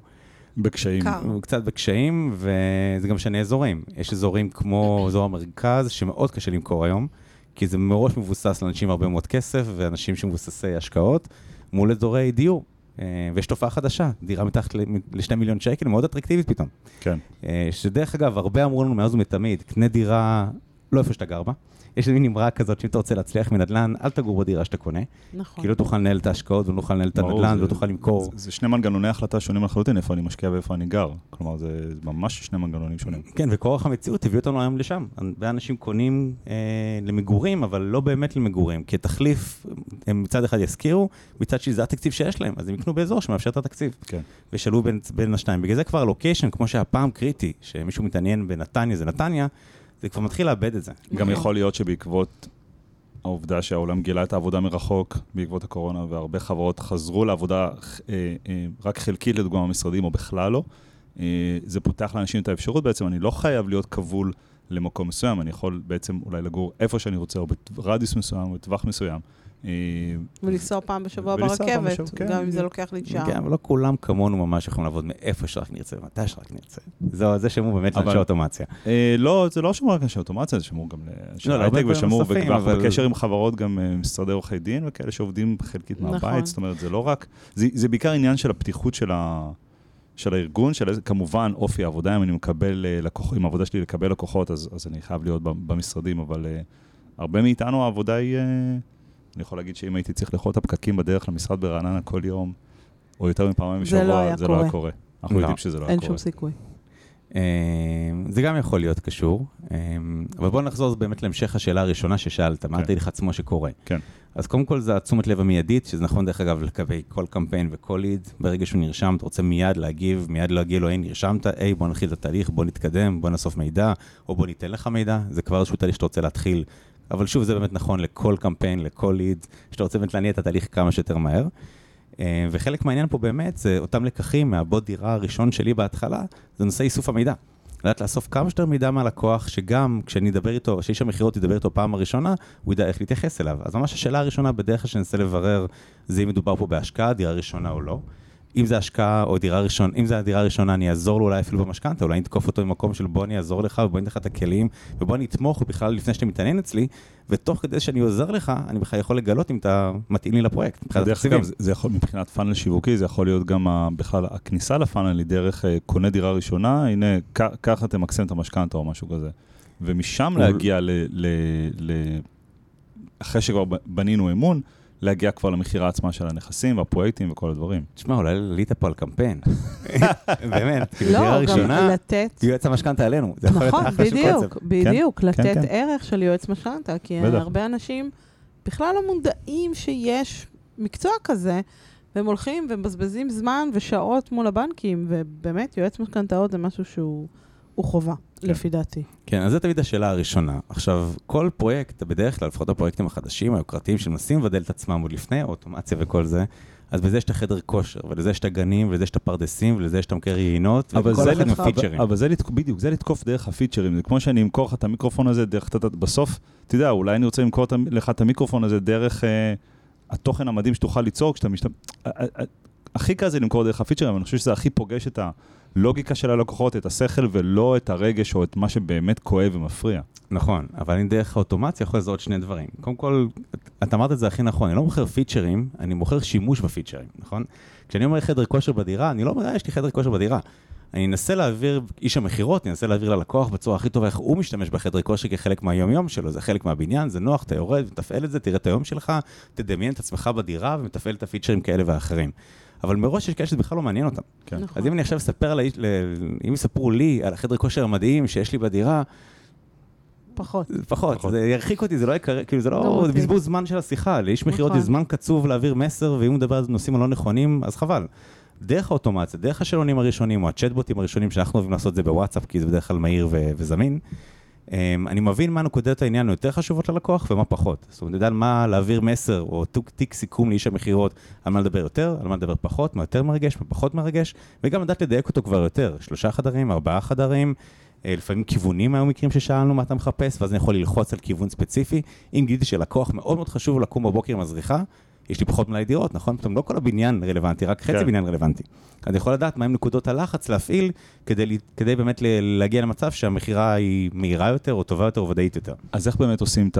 בקשיים. קר. הוא קצת בקשיים, וזה גם משנה אזורים. יש אזורים כמו אזור המרכז, שמאוד קשה למכור היום, כי זה מראש מבוסס לאנשים עם הרבה מאוד כסף, ואנשים שמבוססי השקעות, מול אזורי דיור. אה, ויש תופעה חדשה, דירה מתחת ל-2 מיליון שקל, מאוד אטרקטיבית פתאום. כן. אה, שדרך אגב, הרבה אמרו לנו מאז ומתמיד, קנה דירה לא איפה שאתה גר בה. יש מין אמרה כזאת, שאם אתה רוצה להצליח מנדל"ן, אל תגור בדירה שאתה קונה, נכון. כי לא תוכל לנהל את ההשקעות ולא תוכל לנהל את הנדל"ן ולא תוכל למכור. זה- זה שני מנגנוני החלטה שונים לחלוטין, איפה אני משקיע ואיפה אני גר. כלומר, זה זה ממש שני מנגנונים שונים. כן, וכורח המציאות הביא אותנו היום לשם. הרבה אנשים קונים אה, למגורים, אבל לא באמת למגורים. כתחליף, הם מצד אחד ישכירו, מצד שני זה התקציב שיש להם, אז הם יקנו באזור שמאפשר את התקציב. כן. וישאלו בין, בין השניים. בגלל זה כבר הלוקיישן, כמו שהיה פעם קריטי, שמישהו מתעניין בנתניה, זה נתניה, זה כבר מתחיל לאבד את זה. גם נכון. יכול להיות שבעקבות העובדה שהעולם גילה את העבודה מרחוק בעקבות הקורונה, והרבה חברות חזרו לעבודה אה, אה, רק חלקית לדוגמה במשרדים, או בכלל לא, אה, זה פותח לאנשים את האפשרות בעצם, אני לא חייב להיות כבול למקום מסוים, אני יכול בעצם אולי לגור איפה שאני רוצה, או ברדיוס מסוים, או בטווח מסוים. אה, ולנסוע פעם בשבוע ברכבת, בשבוע, כן, גם אם זה. לוקח לי שעה. כן, אבל לא כולם כמונו ממש יכולים לעבוד מאיפה שרק נרצה ומתי שרק נרצה. זהו, זה שמור באמת אבל- לאנשי אוטומציה. אה, לא, זה לא שמור רק לאנשי אוטומציה, זה שמור גם לאנשי לא, להרבה הייטק, ושמור, ואנחנו אבל- בקשר עם חברות, גם אה, משרדי עורכי דין וכאלה שעובדים חלקית נכון. מהבית, זאת אומרת, זה לא רק, זה זה בעיקר עניין של הפתיחות של ה... של הארגון, של איזה, כמובן אופי העבודה, אם אני מקבל אה, לקוחות, אם העבודה שלי לקבל לקוחות, אז, אז אני חייב להיות במשרדים, אבל uh, הרבה מאיתנו העבודה היא, uh, אני יכול להגיד שאם הייתי צריך לאכול את הפקקים בדרך למשרד ברעננה כל יום, או יותר מפעמיים זה לא בשבוע, זה לא היה קורה. אנחנו לא. יודעים שזה לא היה אין קורה. שום סיכוי. אה, זה גם יכול להיות קשור, אה, אבל בואו נחזור באמת להמשך השאלה הראשונה ששאלת, מה כן. התהליך עצמו שקורה? כן. אז קודם כל זה התשומת לב המיידית, שזה נכון דרך אגב לגבי כל קמפיין וכל ליד, ברגע שהוא נרשם, אתה רוצה מיד להגיב, מיד להגיע לו, היי, נרשמת, היי, בוא נתחיל את התהליך, בוא נתקדם, בוא נאסוף מידע, או בוא ניתן לך מידע, זה כבר איזשהו תהליך שאתה רוצה להתחיל. אבל שוב, זה באמת נכון לכל קמפיין, לכל ליד, שאתה רוצה באמת להניע את התהליך כמה שיותר מהר. אה, וחלק מהעניין פה באמת זה אותם לקחים מהבוד דירה הראשון שלי בהתחלה, זה נושא איסוף המידע. לדעת לאסוף כמה שיותר מידע מהלקוח, שגם כשאני אדבר איתו, שאיש המכירות ידבר איתו פעם הראשונה, הוא ידע איך להתייחס אליו. אז ממש השאלה הראשונה בדרך כלל שננסה לברר, זה אם מדובר פה בהשקעה, דירה ראשונה או לא. אם זה השקעה או דירה ראשונה, אם זה הדירה הראשונה, אני אעזור לו אולי אפילו במשכנתה, אולי אני אתקוף אותו במקום של בוא אני אעזור לך ובוא אני אתן לך את הכלים, ובוא אני אתמוך בכלל לפני שאתה מתעניין אצלי, ותוך כדי שאני עוזר לך, אני בכלל יכול לגלות אם אתה מתאים לי לפרויקט. דרך. אגב, זה- זה יכול, מבחינת פאנל שיווקי, זה יכול להיות גם ה- בכלל הכניסה לפאנל היא דרך אה, קונה דירה ראשונה, הנה, ככה תמקסם את המשכנתה או משהו כזה. ומשם להגיע ל... ל, ל אחרי שכבר בנינו אמון, להגיע כבר למכירה עצמה של הנכסים והפרויקטים וכל הדברים. תשמע, אולי עלית פה על קמפיין. באמת, כאילו דירה לא, ראשונה, לתת... יועץ המשכנתה עלינו. נכון, בדיוק. בדיוק, לתת כן. ערך של יועץ משכנתה, כי. הרבה אנשים בכלל לא מודעים שיש מקצוע כזה, והם הולכים ומבזבזים זמן ושעות מול הבנקים, ובאמת, יועץ משכנתאות זה משהו שהוא הוא חובה, לפי דעתי. כן, אז זו תמיד השאלה הראשונה. עכשיו, כל פרויקט, בדרך כלל, לפחות הפרויקטים החדשים, היוקרתיים, שמנסים לבדל את עצמם עוד לפני האוטומציה וכל זה, אז בזה יש את החדר כושר, ולזה יש את הגנים, ולזה יש את הפרדסים, ולזה יש את המקרר יינות, אבל וכל זה אחד עם הפיצ'רים. אבל זה לתקוף, בדיוק, זה לתקוף דרך הפיצ'רים. זה כמו שאני אמכור לך את המיקרופון הזה דרך, בסוף, אתה יודע, אולי אני רוצה למכור לך את המיקרופון הזה דרך אה, התוכן המדהים שתוכל ליצור כשאתה משת... אה, אה, אה, הכי קל זה למכור דרך הפיצ'רים, אבל אני חושב שזה הכי פוגש את הלוגיקה של הלקוחות, את השכל, ולא את הרגש או את מה שבאמת כואב ומפריע. נכון, אבל אני דרך האוטומציה יכול לזהות שני דברים. קודם כל, את- אמרת את זה הכי נכון, אני לא מוכר פיצ'רים, אני מוכר שימוש בפיצ'רים, נכון? כשאני אומר חדר כושר בדירה, אני לא אומר, "אה, יש לי חדר כושר בדירה. אני אנסה להעביר, איש המכירות, אני אנסה להעביר ללקוח בצורה הכי טובה איך הוא משתמש בחדר כושר כחלק מהיום-יום שלו, זה חלק מהבניין, זה נוח, אתה יורד, מתפעל את זה, תראה את היום שלך, תדמיין את עצמך בדירה ומתפעל את הפיצ'רים כאלה ואחרים. אבל מראש יש כאלה שזה בכלל לא מעניין אותם. כן. נכון. אז אם אני עכשיו אספר, על האיש- ל- אם יספרו לי על החדר כושר המדהים שיש לי בדירה, פחות. פחות, פחות. זה ירחיק אותי, זה לא יקרה, כאילו זה לא, אותי. זה בזבוז זמן של השיחה, לאיש מכירות נכון. יש זמן קצוב להעביר מסר, ואם הוא מדבר על נושאים הלא נכונים, אז חבל. דרך האוטומציה, דרך השאלונים הראשונים, או הצ'טבוטים הראשונים, שאנחנו אוהבים לעשות את זה בוואטסאפ, כי זה בדרך כלל מהיר ו- וזמין, אני מבין מה נקודות העניין היותר חשובות ללקוח ומה פחות. זאת אומרת, יודע מה להעביר מסר, או תיק- סיכום לאיש המכירות, על מה לדבר יותר, על מה לדבר פחות, מה יותר מרגש, מה פחות מרגש, וגם לדעת לדייק אותו כבר יותר. שלושה חדרים, ארבעה חדרים, אה, לפעמים כיוונים היו מקרים ששאלנו מה אתה מחפש, ואז אני יכול ללחוץ על כיוון ספציפי. אם גיליתי שלקוח מאוד מאוד חשוב לקום בבוקר עם הזריחה, יש לי פחות מלאי דירות, נכון? פתאום לא כל הבניין רלוונטי, רק חצי כן. בניין רלוונטי. אז אני יכול לדעת מהם נקודות הלחץ להפעיל, כדי, כדי באמת להגיע למצב שהמכירה היא מהירה יותר, או טובה יותר, או ודאית יותר. אז איך באמת עושים את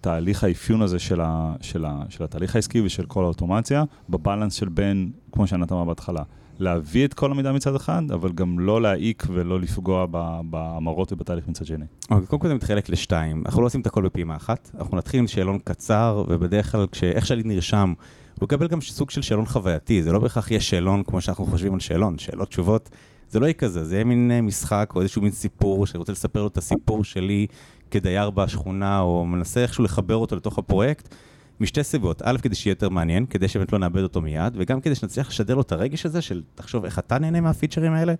תהליך האפיון הזה של, ה, של, ה, של התהליך העסקי ושל כל האוטומציה, בבלנס של בין, כמו אמרה בהתחלה, להביא את כל המידע מצד אחד, אבל גם לא להעיק ולא לפגוע בהמרות ובתהליך מצד שני. אוקיי, קודם כל זה מתחלק לשתיים. אנחנו לא עושים את הכל בפעימה אחת, אנחנו נתחיל עם שאלון קצר, ובדרך כלל, כשאיך שהליד נרשם, הוא יקבל גם סוג של שאלון חווייתי, זה לא בהכרח יהיה שאלון כמו שאנחנו חושבים על שאלון, שאלות, תשובות, זה לא יהיה כזה, זה יהיה מין אה, משחק או איזשהו מין סיפור, שאני רוצה לספר לו את הסיפור שלי כדייר בשכונה, או מנסה איכשהו לחבר אותו לתוך הפרויקט. משתי סיבות, א', כדי שיהיה יותר מעניין, כדי שבאמת לא נאבד אותו מיד, וגם כדי שנצליח לשדר לו את הרגש הזה של תחשוב איך אתה נהנה מהפיצ'רים האלה.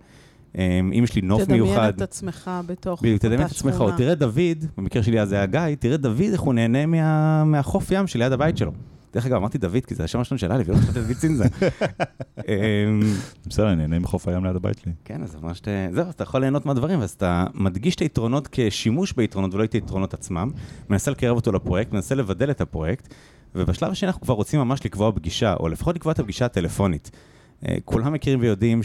אה, אם יש לי נוף מיוחד. תדמיין את עצמך בתוך בדיוק, תדמיין את אותה עצמך, או שכונה. תראה דוד, במקרה שלי אז זה היה גיא, תראה דוד איך הוא נהנה מה, מהחוף ים שליד הבית שלו. דרך אגב, אמרתי דוד, כי זה השם הראשון של א', ולא חשבתי דוד צינזה. אמ, בסדר, אני נהנה מחוף הים ליד הבית שלי. כן, אז ממש, זהו, אתה יכול ליהנות מהדברים, אז אתה מדגיש את היתרונות כשימוש ביתרונות ולא את היתרונות עצמם, מנסה לקרב אותו לפרויקט, מנסה לבדל את הפרויקט, ובשלב השני אנחנו כבר רוצים ממש לקבוע פגישה, או לפחות לקבוע את הפגישה הטלפונית. אה, כולם מכירים ויודעים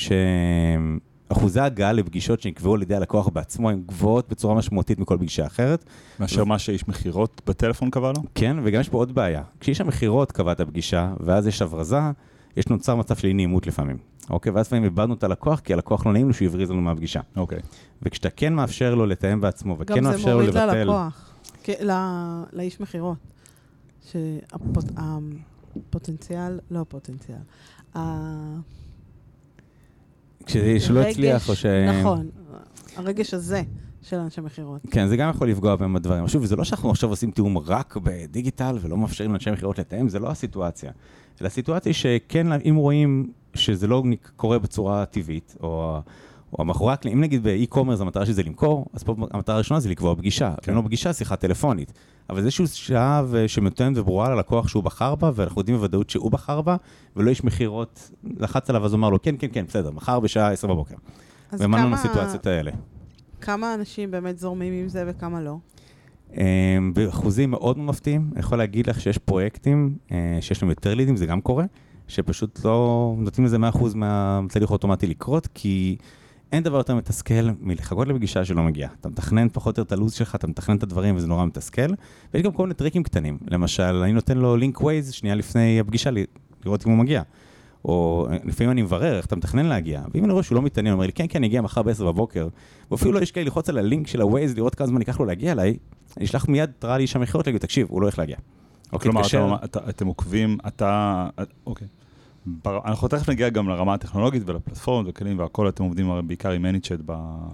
שאחוזי ההגעה לפגישות שנקבעו על ידי הלקוח בעצמו הן גבוהות בצורה משמעותית מכל פגישה אחרת. מאשר מה שאיש מכירות בטלפון קבע לו? כן, וגם יש פה עוד בעיה. כשאיש המכירות קבע את הפגישה, ואז יש הברזה, יש נוצר מצב של אי נעימות לפעמים. אוקיי, ואז לפעמים איבדנו את הלקוח, כי הלקוח לא נעים לו שהוא הבריז לנו מהפגישה. אוקיי. וכשאתה כן מאפשר לו לתאם בעצמו, וכן גם זה מאפשר לו מוריד לבטל... ללקוח, כ- ל- לאיש מכירות. שהפוטנציאל, לא פוטנציאל, ה- כשלא הצליח, או ש... נכון, הרגש הזה של אנשי מכירות. כן, זה גם יכול לפגוע בהם בדברים. שוב, זה לא שאנחנו עכשיו עושים תיאום רק בדיגיטל ולא מאפשרים לאנשי מכירות לתאם, זה לא הסיטואציה. אלא הסיטואציה היא שכן, אם רואים שזה לא קורה בצורה טבעית, או, או מאחורי הקלעים, אם נגיד באי-קומרס המטרה שלי זה למכור, אז פה המטרה הראשונה זה לקבוע פגישה. כן. לא פגישה, שיחה טלפונית. אבל זה איזושהי שעה שמתואמת וברורה ללקוח שהוא בחר בה, ואנחנו יודעים בוודאות שהוא בחר בה, ולא איש מכירות לחץ עליו אז הוא אמר לו, כן, כן, כן, בסדר, מחר בשעה 10 בבוקר. כמה- לסיטואציות האלה. כמה אנשים באמת זורמים עם זה וכמה לא? אמ, באחוזים מאוד מאוד מפתיעים, אני יכול להגיד לך שיש פרויקטים אה, שיש להם יותר לידים, זה גם קורה, שפשוט לא נותנים לזה 100% מהתהליך האוטומטי לקרות, כי אין דבר יותר מתסכל מלחכות לפגישה שלא מגיעה. אתה מתכנן פחות או יותר את הלו"ז שלך, אתה מתכנן את הדברים וזה נורא מתסכל. ויש גם כל מיני טריקים קטנים. למשל, אני נותן לו לינק ווייז שנייה לפני הפגישה, לראות אם הוא מגיע. או לפעמים אני מברר איך אתה מתכנן להגיע, ואם אני רואה שהוא לא מתעניין, הוא אומר לי, כן, כן, אני אגיע מחר ב-10 בבוקר, ואפילו לא יש כאלה ללחוץ על הלינק של ה-Waze, לראות כמה זמן ייקח לו להגיע אליי, אני אשלח מיד התראה לאיש המכירות, להגיד, תקשיב, הוא לא הולך להגיע. אוקיי, כלומר, אתה, אתם עוקבים, אתה, אוקיי. אנחנו תכף נגיע גם לרמה הטכנולוגית ולפלטפורמות וכלים והכל, אתם עובדים הרי בעיקר עם מניצ'ט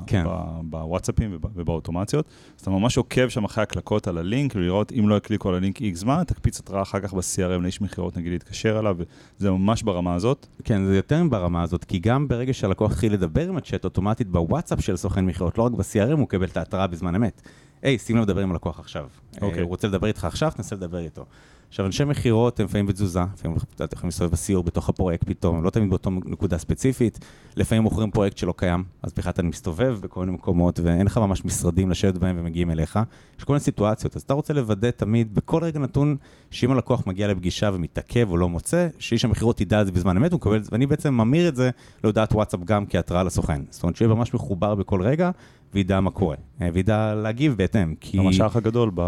כן. בוואטסאפים ובאוטומציות, אז אתה ממש עוקב שם אחרי הקלקות על הלינק, ולראות אם לא הקליקו על הלינק איקס זמן, תקפיץ התראה אחר כך ב-CRM לאיש מכירות, נגיד להתקשר אליו, וזה ממש ברמה הזאת. כן, זה יותר ברמה הזאת, כי גם ברגע שהלקוח התחיל לדבר עם הצ'אט אוטומטית בוואטסאפ של סוכן מכירות, לא רק ב-CRM, הוא קבל את ההתראה בזמן אמת. היי, שים לב לדבר עם הלקוח עכשיו. אוקיי. Okay. הוא רוצה לדבר איתך עכשיו, תנסה לדבר איתו. עכשיו, אנשי מכירות הם לפעמים בתזוזה, לפעמים יכולים להסתובב בסיור בתוך הפרויקט פתאום, לא תמיד באותו נקודה ספציפית, לפעמים מוכרים פרויקט שלא קיים, אז בכלל אתה מסתובב בכל מיני מקומות ואין לך ממש משרדים לשבת בהם ומגיעים אליך. יש כל מיני סיטואציות, אז אתה רוצה לוודא תמיד, בכל רגע נתון, שאם הלקוח מגיע לפגישה ומתעכב או לא מוצא, שאיש המכירות ידע את זה בזמן אמת, הוא מקבל את זה, ואני בעצם ממיר את זה להודעת וואטסאפ גם כהתראה לסוכן. זאת אומרת, שיהיה ממש מחובר בכל רגע, וידע מה קורה, אה, וידע להגיב בהתאם, כי... ממש האח הגדול ב...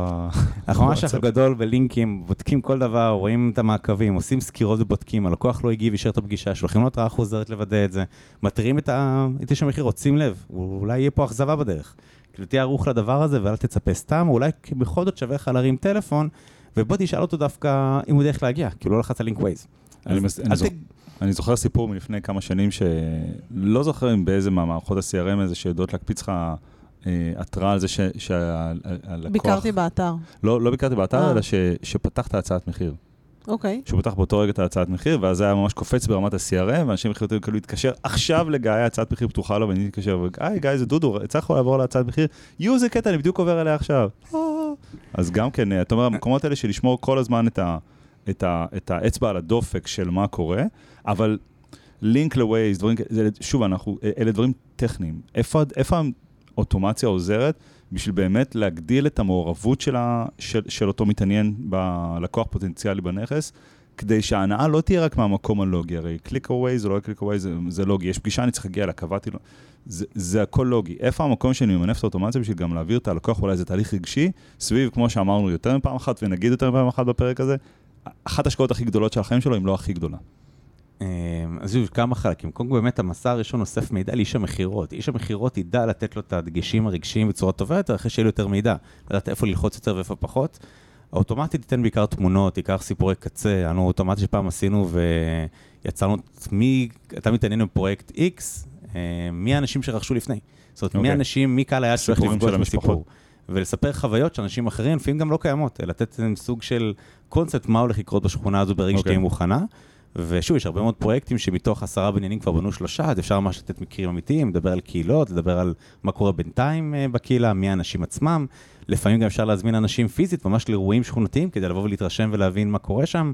אנחנו ממש האח הגדול בלינקים, בודקים כל דבר, רואים את המעקבים, עושים סקירות ובודקים, הלקוח לא הגיב, אישר את הפגישה, שולחים לו התראה חוזרת לוודא את זה, מתריעים את איש המחיר, שים לב, אולי יהיה פה אכזבה בדרך. כאילו תהיה ערוך לדבר הזה ואל תצפה סתם, או אולי בכל זאת שווה לך להרים טלפון, ובוא תשאל אותו דווקא אם הוא דרך להגיע, כי הוא לא לחץ על לינק ווייז. אני זוכר סיפור מלפני כמה שנים שלא זוכר אם באיזה מהמערכות ה-CRM הזה שיודעות להקפיץ לך אה, התראה על זה שהלקוח... ביקרתי באתר. לא, לא ביקרתי באתר, אה. אלא שפתחת הצעת מחיר. אוקיי. שהוא פתח באותו רגע את ההצעת מחיר, ואז זה היה ממש קופץ ברמת ה-CRM, ואנשים יכולים כאילו להתקשר, עכשיו לגיא הצעת מחיר פתוחה לו, ואני מתקשר, היי גיא זה דודו, הצלחנו לעבור להצעת מחיר, יו זה קטע, אני בדיוק עובר אליה עכשיו. אז גם כן, אתה אומר, המקומות האלה של לשמור כל הזמן את ה... את, ה, את האצבע על הדופק של מה קורה, אבל לינק לווייז, דברים כאלה, שוב, אנחנו, אלה דברים טכניים. איפה, איפה האוטומציה עוזרת בשביל באמת להגדיל את המעורבות של, ה, של, של אותו מתעניין בלקוח פוטנציאלי בנכס, כדי שההנעה לא תהיה רק מהמקום הלוגי, הרי click away זה לא click away, זה, זה לוגי, יש פגישה, אני צריך להגיע אליה, קבעתי לו, זה, זה הכל לוגי. איפה המקום שאני ממנף את האוטומציה בשביל גם להעביר את הלקוח, אולי זה תהליך רגשי, סביב, כמו שאמרנו יותר מפעם אחת, ונגיד יותר מפעם אחת בפרק הזה, אחת ההשקעות הכי גדולות של החיים שלו, אם לא הכי גדולה. אמ, אז יש כמה חלקים. קודם כל באמת המסע הראשון אוסף מידע לאיש המכירות. איש המכירות ידע לתת לו את הדגשים הרגשיים בצורה טובה יותר, אחרי שיהיה לו יותר מידע. לדעת איפה ללחוץ יותר ואיפה פחות. האוטומטית תיתן בעיקר תמונות, בעיקר סיפורי קצה. אנו אוטומטית שפעם עשינו ויצרנו מי, אתה מתעניין בפרויקט X, אה, מי האנשים שרכשו לפני. זאת אומרת, okay. מי אוקיי. האנשים, מי קהל היעד שהולך לפגוש בסיפור. ולספר חוויות שאנשים אחרים לפעמים גם לא קיימות, לתת סוג של קונספט מה הולך לקרות בשכונה הזו ברגע okay. שתהיה אוקיי. מוכנה. ושוב, יש הרבה מאוד פרויקטים שמתוך עשרה בניינים כבר בנו שלושה, אז אפשר ממש לתת מקרים אמיתיים, לדבר על קהילות, לדבר על מה קורה בינתיים אה, בקהילה, מי האנשים עצמם. לפעמים גם אפשר להזמין אנשים פיזית, ממש לאירועים שכונתיים, כדי לבוא ולהתרשם ולהבין מה קורה שם.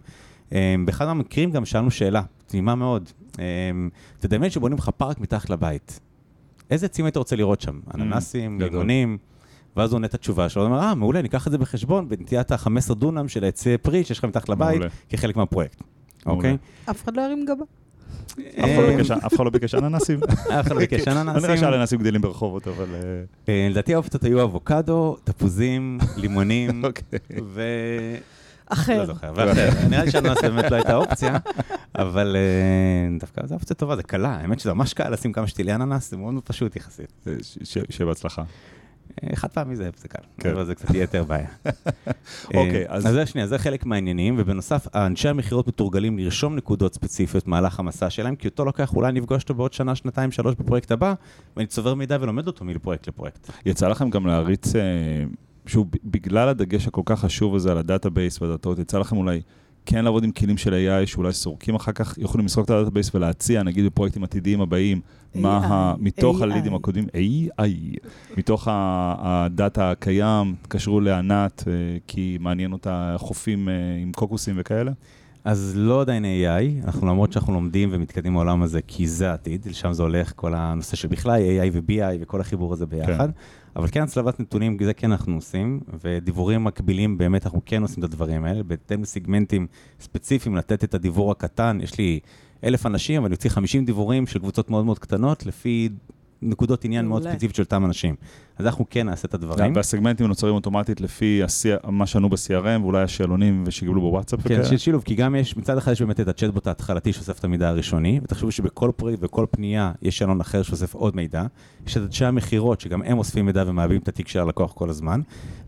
אה, באחד המקרים גם שאלנו שאלה, תמימה מאוד. אה, תדמיין שבונים לך פארק מתחת לבית. איזה עצים היית רוצה לראות שם? Mm, אננסים, לימונים? ואז הוא עונה את התשובה שלו, הוא אומר, אה, מעולה, ניקח את זה בחשבון בנטיית ה-15 דונם של העצי פרי שיש לך מתחת לבית, כחלק מהפרויקט. אוקיי? אף אחד לא ירים גבה. אף אחד לא ביקש אננסים. אף אחד לא ביקש אננסים. אני נראה שהאננסים גדלים ברחובות, אבל... אה, אה, לדעתי האופציות היו אבוקדו, תפוזים, לימונים, אוקיי. ו... אחר. לא זוכר, ואחר. נראה לי שאננס באמת לא הייתה אופציה, אבל אה, דווקא זו אופציה טובה, זה קלה. האמת שזה ממש קל לשים כמה שתילי אננס, זה מאוד פשוט יחסית. שיהיה בהצלחה. חד פעמי זה זה קל, כן. אבל זה קצת יותר בעיה. אוקיי, אה, אז... אז זה שנייה, זה חלק מהעניינים, ובנוסף, אנשי המכירות מתורגלים לרשום נקודות ספציפיות במהלך המסע שלהם, כי אותו לוקח, אולי נפגוש אותו בעוד שנה, שנתיים, שלוש בפרויקט הבא, ואני צובר מידע ולומד אותו מפרויקט לפרויקט. יצא לכם גם להריץ, אה, שוב, בגלל הדגש הכל כך חשוב הזה על ה database והדאטות, יצא לכם אולי כן לעבוד עם כלים של AI, שאולי סורקים אחר כך, יכולים לסרוק את ה database ולהציע, נגיד בפרויקטים עתידיים הבאים, מה ה... מתוך הלידים הקודמים, AI, מתוך הדאטה הקיים, תקשרו לענת, אה, כי מעניין אותה חופים אה, עם קוקוסים וכאלה? אז לא עדיין AI, אנחנו למרות שאנחנו לומדים ומתקדמים בעולם הזה, כי זה העתיד, לשם זה הולך, כל הנושא של בכלל AI ו-BI וכל החיבור הזה ביחד. כן. אבל כן הצלבת נתונים, זה כן אנחנו עושים, ודיבורים מקבילים, באמת אנחנו כן עושים את הדברים האלה, בהתאם לסיגמנטים ספציפיים, לתת את הדיבור הקטן, יש לי אלף אנשים, אבל אני אוציא 50 דיבורים של קבוצות מאוד מאוד קטנות, לפי נקודות עניין מאוד ספציפית של אותם אנשים. אז אנחנו כן נעשה את הדברים. והסגמנטים נוצרים אוטומטית לפי מה שענו ב-CRM, ואולי השאלונים שקיבלו בוואטסאפ. כן, של שילוב, כי גם יש, מצד אחד יש באמת את הצ'טבוט ההתחלתי שאוסף את המידע הראשוני, ותחשבו שבכל פרויקט וכל פנייה יש שאלון אחר שאוסף עוד מידע. יש את אנשי המכירות, שגם הם אוספים מידע ומעבים את התיק של הלקוח כל הזמן.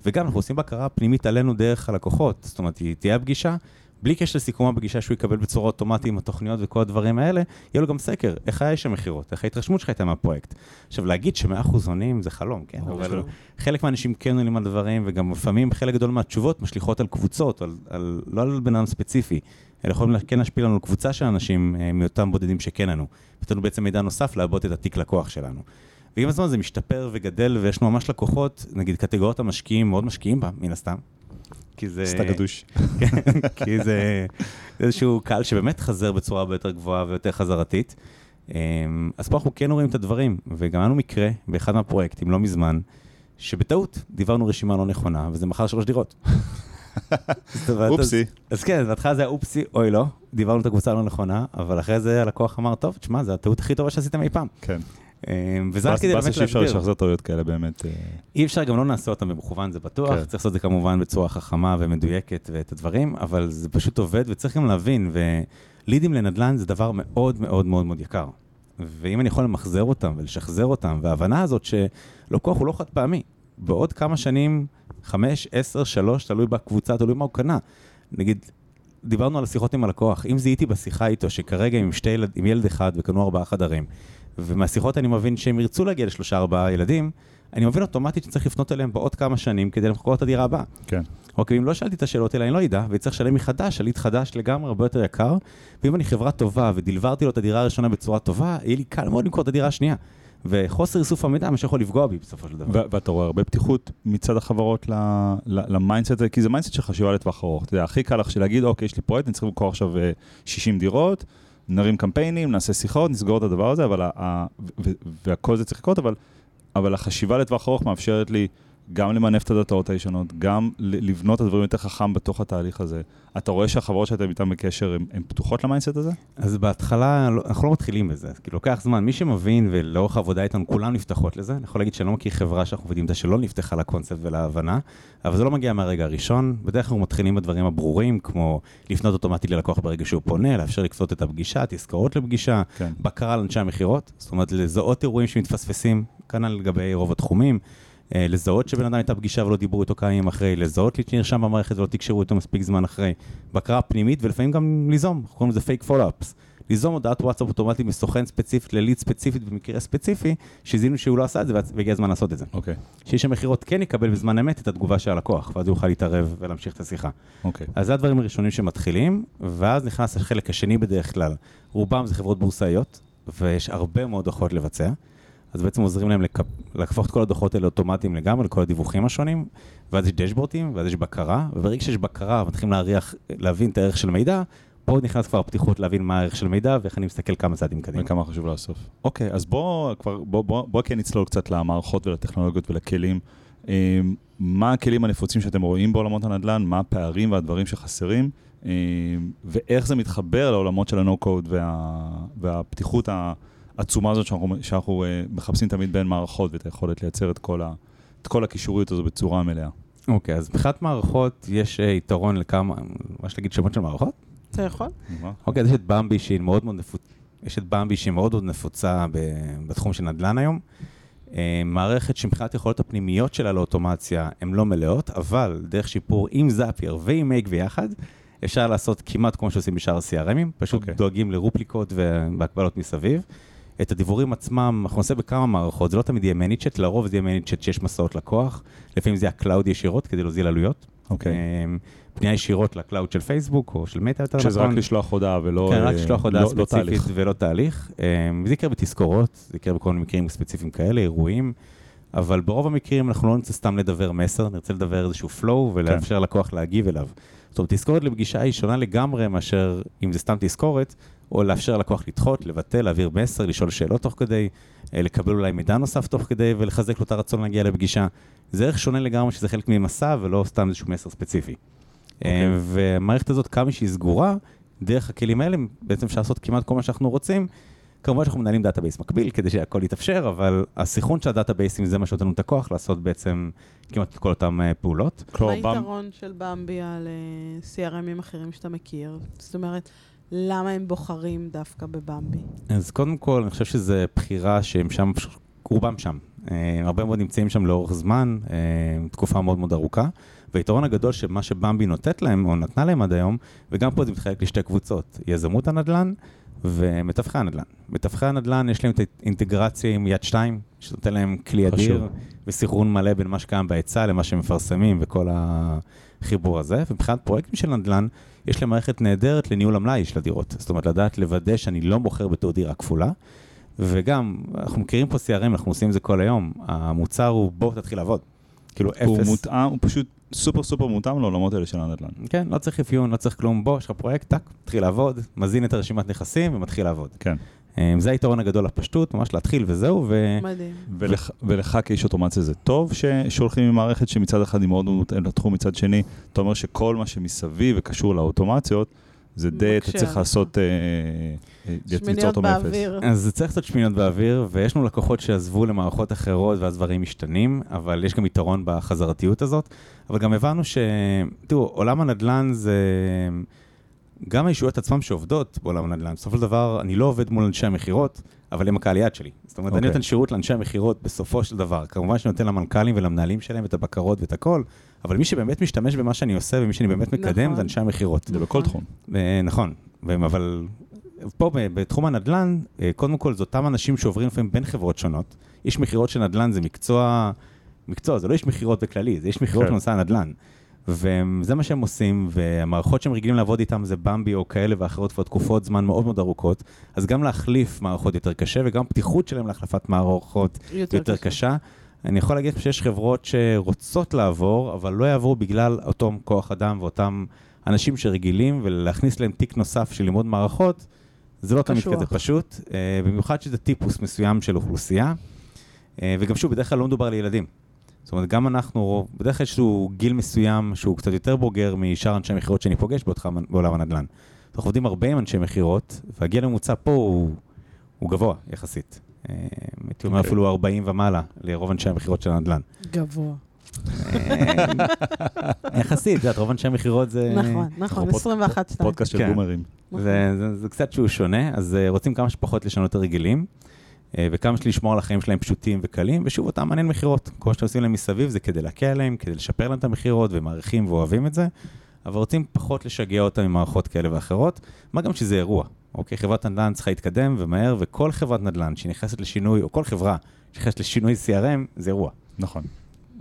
וגם אנחנו עושים בקרה פנימית עלינו דרך הלקוחות. זאת אומרת, תהיה הפגישה, בלי קשר לסיכומה פגישה שהוא יקבל בצורה אוטומטית עם התוכניות וכל הדברים האלה, יהיה לו גם סקר, איך היה שם מכירות, איך ההתרשמות שלך הייתה מהפרויקט. עכשיו, להגיד שמאה אחוז עונים זה חלום, כן? אבל חלק מהאנשים כן עונים על דברים, וגם לפעמים חלק גדול מהתשובות משליכות על קבוצות, על, על, לא על בן אדם ספציפי, אלא יכולים כן להשפיע לנו על קבוצה של אנשים אה, מאותם בודדים שכן ענו. נתנו לנו בעצם מידע נוסף לעבוד את התיק לקוח שלנו. ועם הזמן זה משתפר וגדל, ויש לנו ממש לקוחות, נגיד קטגוריות המשקיעים מאוד משקיעים בה, מן הסתם. כי זה... סתה גדוש. כן, כי זה איזשהו קהל שבאמת חזר בצורה הרבה יותר גבוהה ויותר חזרתית. אמ, אז פה אנחנו כן רואים את הדברים, וגם היה לנו מקרה באחד מהפרויקטים, לא מזמן, שבטעות דיברנו רשימה לא נכונה, וזה מכר שלוש דירות. אופסי. אז כן, בהתחלה זה היה אופסי, אוי לא, דיברנו את הקבוצה הלא נכונה, אבל אחרי זה הלקוח אמר, טוב, תשמע, זו הטעות הכי טובה שעשיתם אי פעם. כן. אמ, וזה רק כדי באמת להסביר. באסה שאי אפשר לשחזר טעויות כאלה באמת. אה. אי אפשר, גם לא נעשה אותם במכוון, זה בטוח. כן. צריך לעשות את זה כמובן בצורה חכמה ומדויקת ואת הדברים, אבל זה פשוט עובד וצריך גם להבין, ולידים לנדל"ן זה דבר מאוד מאוד מאוד מאוד יקר. ואם אני יכול למחזר אותם ולשחזר אותם, וההבנה הזאת שלקוח הוא לא חד פעמי, בעוד כמה שנים, חמש, עשר, שלוש, תלוי בקבוצה, תלוי מה הוא קנה. נגיד, דיברנו על השיחות עם הלקוח, אם זיהיתי בשיחה איתו שכרגע עם, שתי ילד, עם ילד אחד וקנו ארבעה חדרים, ומהשיחות אני מבין שהם ירצו להגיע לשלושה ארבעה ילדים, אני מבין אוטומטית שצריך לפנות אליהם בעוד כמה שנים כדי למכור את הדירה הבאה. כן. אוקיי, אם לא שאלתי את השאלות האלה, אני לא אדע, וצריך לשלם מחדש, שליט חדש לגמרי, הרבה יותר יקר, ואם אני חברה טובה ודלברתי לו את הדירה הראשונה בצורה טובה, יהיה לי קל מאוד למכור את הדירה השנייה. וחוסר איסוף המידע, מה שיכול לפגוע בי בסופו של דבר. ואתה רואה הרבה פתיחות מצד החברות ל mindset הזה, כי זה mindset של חשיבה לטווח ארוך. אתה יודע, הכי קל לך להגיד, אוקיי, יש לי פרויקט, אני צריך למכור עכשיו 60 אה, דירות, נרים קמפיינים, נעשה שיחות, נסגור את הדבר הזה, אבל, והכל זה צריך לקרות, אבל, אבל החשיבה לטווח ארוך מאפשרת לי גם למנף את הדאטאות הישנות, גם לבנות את הדברים יותר חכם בתוך התהליך הזה. אתה רואה שהחברות שאתם איתן בקשר, הן פתוחות ל mindset הזה? אז בהתחלה, לא, אנחנו לא מתחילים בזה, כי לוקח זמן. מי שמבין ולאורך העבודה איתנו, כולן נפתחות לזה. אני יכול להגיד שאני לא מכיר חברה שאנחנו עובדים איתה שלא נפתחה לקונספט ולהבנה, אבל זה לא מגיע מהרגע הראשון. בדרך כלל אנחנו מתחילים בדברים הברורים, כמו לפנות אוטומטית ללקוח ברגע שהוא פונה, לאפשר לקצות את הפגישה, תזכורות לפגישה, כן. בקרה על אנשי המכירות, זאת אומרת, לזהות אירועים שמתפספסים, כנ"ל לגבי רוב התחומים. אה, לזהות שבן אדם הייתה פגישה ולא דיברו איתו כמה ימים אחרי, לזהות שנרשם במערכת ולא תקשרו איתו מספיק זמן אחרי, בקרה פנימית ולפעמים גם ליזום, אנחנו קוראים לזה fake follow-ups. ליזום הודעת וואטסאפ אוטומטית מסוכן ספציפית ל lead ספציפית במקרה ספציפי, שזיהינו שהוא לא עשה את זה והגיע הזמן לעשות את זה. אוקיי. שאיש המכירות כן יקבל בזמן אמת את התגובה של הלקוח, ואז הוא יוכל להתערב ולהמשיך את השיחה. אוקיי. אז זה הדברים הראשונים שמתחילים, ואז נכנס החלק השני בדרך כלל. רובם זה חברות בורסאיות, ויש הרבה מאוד דוחות לבצע. אז בעצם עוזרים להם להפוך את כל הדוחות האלה אוטומטיים לגמרי, לכל הדיווחים השונים, ואז יש דשבורטים, ואז יש בקרה, וברגע שיש בקרה מתחילים להריח, להבין את הערך של מידע, פה נכנס כבר הפתיחות להבין מה הערך של מידע, ואיך אני מסתכל כמה צעדים קדימה. וכמה חשוב לאסוף. אוקיי, אז בוא כבר, בוא, בוא, בוא כן נצלול קצת למערכות ולטכנולוגיות ולכלים. אמ, מה הכלים הנפוצים שאתם רואים בעולמות הנדל"ן, מה הפערים והדברים שחסרים, אמ, ואיך זה מתחבר לעולמות של ה-No-Code וה, והפתיחות ה... העצומה הזאת שאנחנו, שאנחנו uh, מחפשים תמיד בין מערכות ואת היכולת לייצר את כל, ה, את כל הקישוריות הזו בצורה מלאה. אוקיי, okay, אז מבחינת מערכות יש uh, יתרון לכמה, מה להגיד שמות של מערכות? אתה יכול. אוקיי, אז יש את במבי שהיא מאוד מאוד נפוצה, יש את במבי שהיא מאוד מאוד נפוצה בתחום של נדל"ן היום. Uh, מערכת שמבחינת יכולות הפנימיות שלה לאוטומציה הן לא מלאות, אבל דרך שיפור עם זאפייר ועם מייק ביחד, אפשר לעשות כמעט כמו שעושים בשאר ה-CRMים, פשוט okay. אוקיי. דואגים לרופליקות והקבלות מסביב. את הדיבורים עצמם, אנחנו נעשה בכמה מערכות, זה לא תמיד יהיה ManyChat, לרוב זה יהיה ManyChat שיש מסעות לקוח, לפעמים זה יהיה cloud ישירות כדי להוזיל עלויות. אוקיי. אמ, פנייה ישירות ל cloud של פייסבוק או של מטא יותר נכון. שזה רק לשלוח הודעה ולא כן, רק לשלוח הודעה לא, לא ספציפית לא ולא תהליך. אמ, זה יקרה בתזכורות, זה יקרה בכל מיני מקרים ספציפיים כאלה, אירועים. אבל ברוב המקרים אנחנו לא נרצה סתם לדוור מסר, נרצה לדוור איזשהו flow ולאפשר כן. לקוח להגיב אליו. זאת אומרת, תזכורת לפגישה היא שונה לגמרי מאשר אם זה סתם תזכורת, או לאפשר ללקוח לדחות, לבטל, להעביר מסר, לשאול שאלות תוך כדי, אה, לקבל אולי מידע נוסף תוך כדי ולחזק לו את הרצון להגיע לפגישה. זה ערך שונה לגמרי שזה חלק ממסע ולא סתם איזשהו מסר ספציפי. אוקיי. אה, והמערכת הזאת, כמה שהיא סגורה, דרך הכלים האלה בעצם אפשר לעשות כמעט כל מה שאנחנו רוצים. כמובן שאנחנו מנהלים database מקביל כדי שהכל יתאפשר, אבל הסינכרון של ה database ים זה מה שנותן לנו את הכוח לעשות בעצם כמעט את כל אותן אה, פעולות. מה היתרון של במבי על CRMים אחרים שאתה מכיר? זאת אומרת, למה הם בוחרים דווקא בבמבי? אז קודם כל, אני חושב שזו בחירה שהם שם, רובם שם. אה, הרבה מאוד נמצאים שם לאורך זמן, אה, תקופה מאוד מאוד ארוכה. והיתרון הגדול שמה שבמבי נותנת להם, או נתנה להם עד היום, וגם פה זה מתחלק לשתי קבוצות, יזמות הנדל"ן ומתווכי הנדל"ן. מתווכי הנדל"ן יש להם את האינטגרציה עם יד שתיים, שנותן להם כלי חשוב. אדיר, וסנכרון מלא בין מה שקיים בהיצע למה שמפרסמים וכל החיבור הזה. ומבחינת פרויקטים של נדל"ן, יש להם מערכת נהדרת לניהול המלאי של הדירות. זאת אומרת, לדעת לוודא שאני לא מוכר בתור דירה כפולה. וגם, אנחנו מכירים פה CRM, אנחנו עושים את זה כל היום. המוצר הוא בוא תתחיל לעבוד. כאילו הוא אפס. מותאם, הוא פשוט סופר סופר מותאם לעולמות האלה של הנדל"ן. כן, לא צריך אפיון, לא צריך כלום. בוא, יש לך פרויקט, טאק, מתחיל לעבוד, מזין את הרשימת נכסים ומתחיל לעבוד. כן. אה, זה היתרון הגדול לפשטות, ממש להתחיל וזהו, ו... מדהים. ולך, ולך כאיש אוטומציה זה טוב ש, שהולכים עם מערכת שמצד אחד היא מאוד מותאמת לתחום, מצד שני, אתה אומר שכל מה שמסביב וקשור לאוטומציות, זה די, אתה צריך. לעשות, אה, אה, ליצור שמיניות אותו מאפס. אז זה צריך לעשות שמיניות באוויר, ויש לנו לקוחות שעזבו למערכות אחרות ואז דברים משתנים, אבל יש גם יתרון בחזרתיות הזאת. אבל גם הבנו ש... תראו, עולם הנדל"ן זה... גם הישויות עצמם שעובדות בעולם הנדל"ן, בסופו של דבר, אני לא עובד מול אנשי המכירות, אבל הם הקהל יעד שלי. זאת אומרת, אני אוקיי. נותן שירות לאנשי המכירות בסופו של דבר. כמובן שאני נותן למנכ"לים ולמנהלים שלהם את הבקרות ואת הכל, אבל מי שבאמת משתמש במה שאני עושה ומי שאני באמת מקדם נכון. זה אנשי המכירות. זה בכל תחום. אה, נכון, אבל פה בתחום הנדל"ן, אה, קודם כל זה אותם אנשים שעוברים לפעמים בין חברות שונות. איש מכירות של נדל"ן זה מקצוע, מקצוע, זה לא איש מכירות בכללי, זה איש מכירות כן. בנושא הנדל"ן. וזה מה שהם עושים, והמערכות שהם רגילים לעבוד איתם זה במבי או כאלה ואחרות כבר תקופות זמן מאוד מאוד ארוכות, אז גם להחליף מערכות יותר קשה, וגם פתיחות שלהם להחלפת מערכות יותר קשה. אני יכול להגיד שיש חברות שרוצות לעבור, אבל לא יעברו בגלל אותו כוח אדם ואותם אנשים שרגילים, ולהכניס להם תיק נוסף של לימוד מערכות, זה לא תמיד. כזה פשוט, אה, במיוחד שזה טיפוס מסוים של אוכלוסייה. אה, וגם שוב, בדרך כלל לא מדובר על ילדים. זאת אומרת, גם אנחנו, בדרך כלל יש איזשהו גיל מסוים שהוא קצת יותר בוגר משאר אנשי מכירות שאני פוגש באותך- בעולם הנדל"ן. אנחנו עובדים הרבה עם אנשי מכירות, והגיל הממוצע פה הוא, הוא גבוה יחסית. אה, הייתי אומר אוקיי. אפילו 40 ומעלה לרוב אנשי המכירות של הנדל"ן. גבוה. אה, יחסית, את יודעת, רוב אנשי המכירות זה... נכון, נכון, פוד- 21 2 פודקאסט של כן. בומרים. זה, קצת שהוא שונה, אז uh, רוצים כמה שפחות לשנות הרגלים, uh, וכמה שיותר לשמור על החיים שלהם פשוטים וקלים, ושוב, אותם מעניין מכירות. כל מה שאתם עושים להם מסביב זה כדי להקל עליהם, כדי לשפר להם את המכירות, ומעריכים ואוהבים את זה, אבל רוצים פחות לשגע אותם עם מערכות כאלה ואחרות, מה גם שזה אירוע. אוקיי, חברת נדל"ן צריכה להתקדם ומהר, וכל חברת נדל"ן שנכנסת לשינוי, או כל חברה שנכנסת לשינוי CRM, זה אירוע. נכון.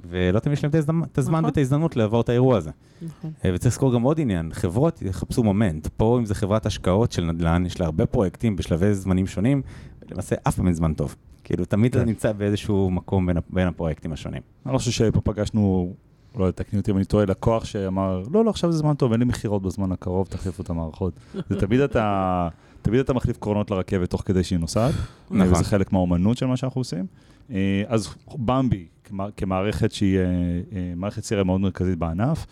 ולא תמיד יש להם את הזמן נכון. ואת ההזדמנות לעבור את האירוע הזה. נכון. אה, וצריך לזכור גם עוד עניין, חברות יחפשו מומנט. פה אם זה חברת השקעות של נדל"ן, יש לה הרבה פרויקטים בשלבי זמנים שונים, ולמעשה אף פעם אין זמן טוב. כאילו, תמיד כן. אתה נמצא באיזשהו מקום בין, בין הפרויקטים השונים. אני לא חושב שפה פגשנו, לא יודע, תקני אותי אם אני טועה, לקוח שאמר, לא, לא, עכשיו זה זמן טוב, אין לי מכירות בזמן הקרוב, תחליפו את המערכות. זה תמיד אתה, תמיד אתה מחליף קרונות לרכבת תוך כדי שהיא נוסעת, נכון. וזה חלק מהאומנות של מה שאנחנו עושים. אה, אז במבי, כמע- כמערכת שהיא אה, אה, מערכת CRM מאוד מרכזית בענף,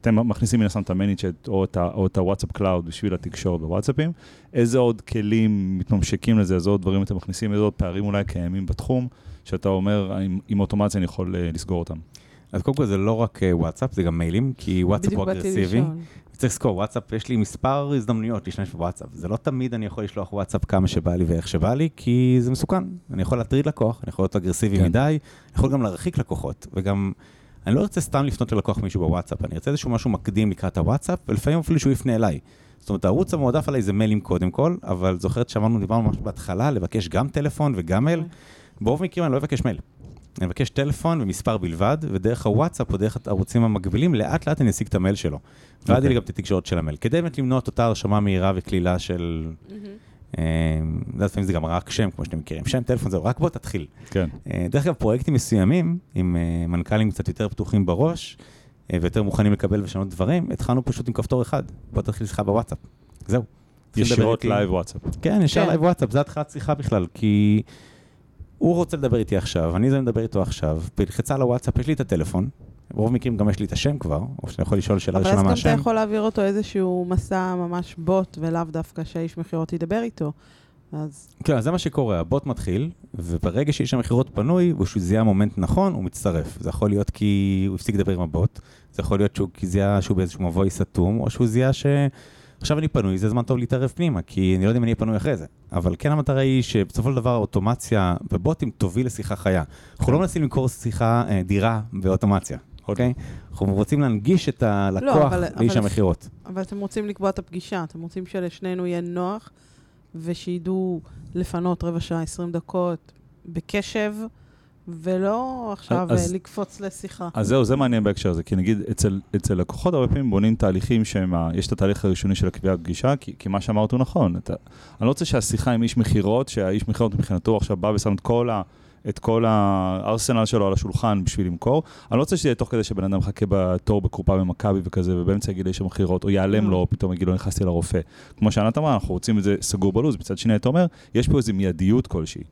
אתם מכניסים מן הסתם את ה ManyChat או את הוואטסאפ Cloud בשביל התקשורת בוואטסאפים. איזה עוד כלים מתממשקים לזה, איזה עוד דברים אתם מכניסים, איזה עוד פערים אולי קיימים בתחום, שאתה אומר, עם, עם אוטומציה אני יכול לסגור אותם. אז קודם כל זה לא רק וואטסאפ, זה גם מיילים, כי וואטסאפ הוא אגרסיבי. צריך לזכור, וואטסאפ, יש לי מספר הזדמנויות להשתמש בוואטסאפ. זה לא תמיד אני יכול לשלוח וואטסאפ כמה שבא לי ואיך שבא לי, כי זה מסוכן. אני יכול להטריד לקוח, אני יכול להיות אגרסיבי כן. מדי, אני יכול גם להרחיק לקוחות. וגם, אני לא רוצה סתם לפנות ללקוח מישהו בוואטסאפ, אני רוצה איזשהו משהו מקדים לקראת הוואטסאפ, ולפעמים אפילו שהוא יפנה אליי. זאת אומרת, הערוץ המועדף עליי זה מיילים קודם כל, אבל זוכרת שאמרנו, דיברנו ממש בהתחלה, לבקש גם טלפון וגם מייל. ברוב המקרים אני לא אבקש מייל. אני אבקש טלפון ומספר בלבד, ודרך הוואטסאפ או דרך הערוצים המקבילים, לאט לאט אני אשיג את המייל שלו. ועד אוקיי. לי גם את התקשורת של המייל. כדי באמת למנוע את אותה הרשמה מהירה וקלילה של, אה, לפעמים זה גם רק שם, כמו שאתם מכירים. שם, טלפון, זהו, רק בוא תתחיל. כן. אה, דרך אגב, פרויקטים מסוימים, עם אה, מנכ"לים קצת יותר פתוחים בראש, אה, ויותר מוכנים לקבל ולשנות דברים, התחלנו פשוט עם כפתור אחד, בוא תתחיל שיחה בוואטסאפ. זהו. ישירות. live WhatsApp. כן, ישר כן. live WhatsApp, זה התחלת שיחה בכלל, כי הוא רוצה לדבר איתי עכשיו, אני זה מדבר איתו עכשיו, בלחיצה על הוואטסאפ, יש לי את הטלפון, ברוב המקרים גם יש לי את השם כבר, או שאני יכול לשאול שאלה אבל אז ראשונה גם מהשם. אתה יכול להעביר אותו איזשהו מסע ממש בוט, ולאו דווקא שהאיש מכירות ידבר איתו. אז כן, זה מה שקורה, הבוט מתחיל, וברגע שיש שם מכירות פנוי, ושהוא זיהה מומנט נכון, הוא מצטרף. זה יכול להיות כי הוא הפסיק לדבר עם הבוט, זה יכול להיות שהוא זיהה שהוא באיזשהו מבוי סתום, או שהוא זיהה ש... עכשיו אני פנוי, זה זמן טוב להתערב פנימה, כי אני לא יודע אם אני אהיה פנוי אחרי זה. אבל כן המטרה היא שבסופו של דבר האוטומציה בבוטים תוביל לשיחה חיה. אנחנו לא מנסים למכור שיחה, אה, דירה באוטומציה, אוקיי? אנחנו רוצים להנגיש את הלקוח לא, אבל- לאיש אבל- המכירות. אבל אתם רוצים לקבוע את הפגישה, אתם רוצים שלשנינו יהיה נוח, ושידעו לפנות רבע שעה, 20 דקות בקשב, ולא עכשיו אז- לקפוץ לשיחה. אז זהו, זה מעניין בהקשר הזה, כי נגיד אצל, אצל לקוחות הרבה פעמים בונים תהליכים שהם, יש את התהליך הראשוני של הקביעת פגישה, כי, כי מה שאמרת הוא נכון. אתה, אני לא רוצה שהשיחה עם איש מכירות, שהאיש מכירות מבחינתו עכשיו בא ושם את כל, ה, את כל הארסנל שלו על השולחן בשביל למכור. אני לא רוצה שזה יהיה תוך כדי שבן אדם מחכה בתור בקופה במכבי וכזה, ובאמצע יגיד לאיש המכירות, או ייעלם Mm. לו, או פתאום יגיד לו, נכנסתי לרופא. כמו שענת אמרה, אנחנו רוצים את זה סגור בלוז. מצד שני, אתה אומר, יש פה איזו מיידיות כלשהי.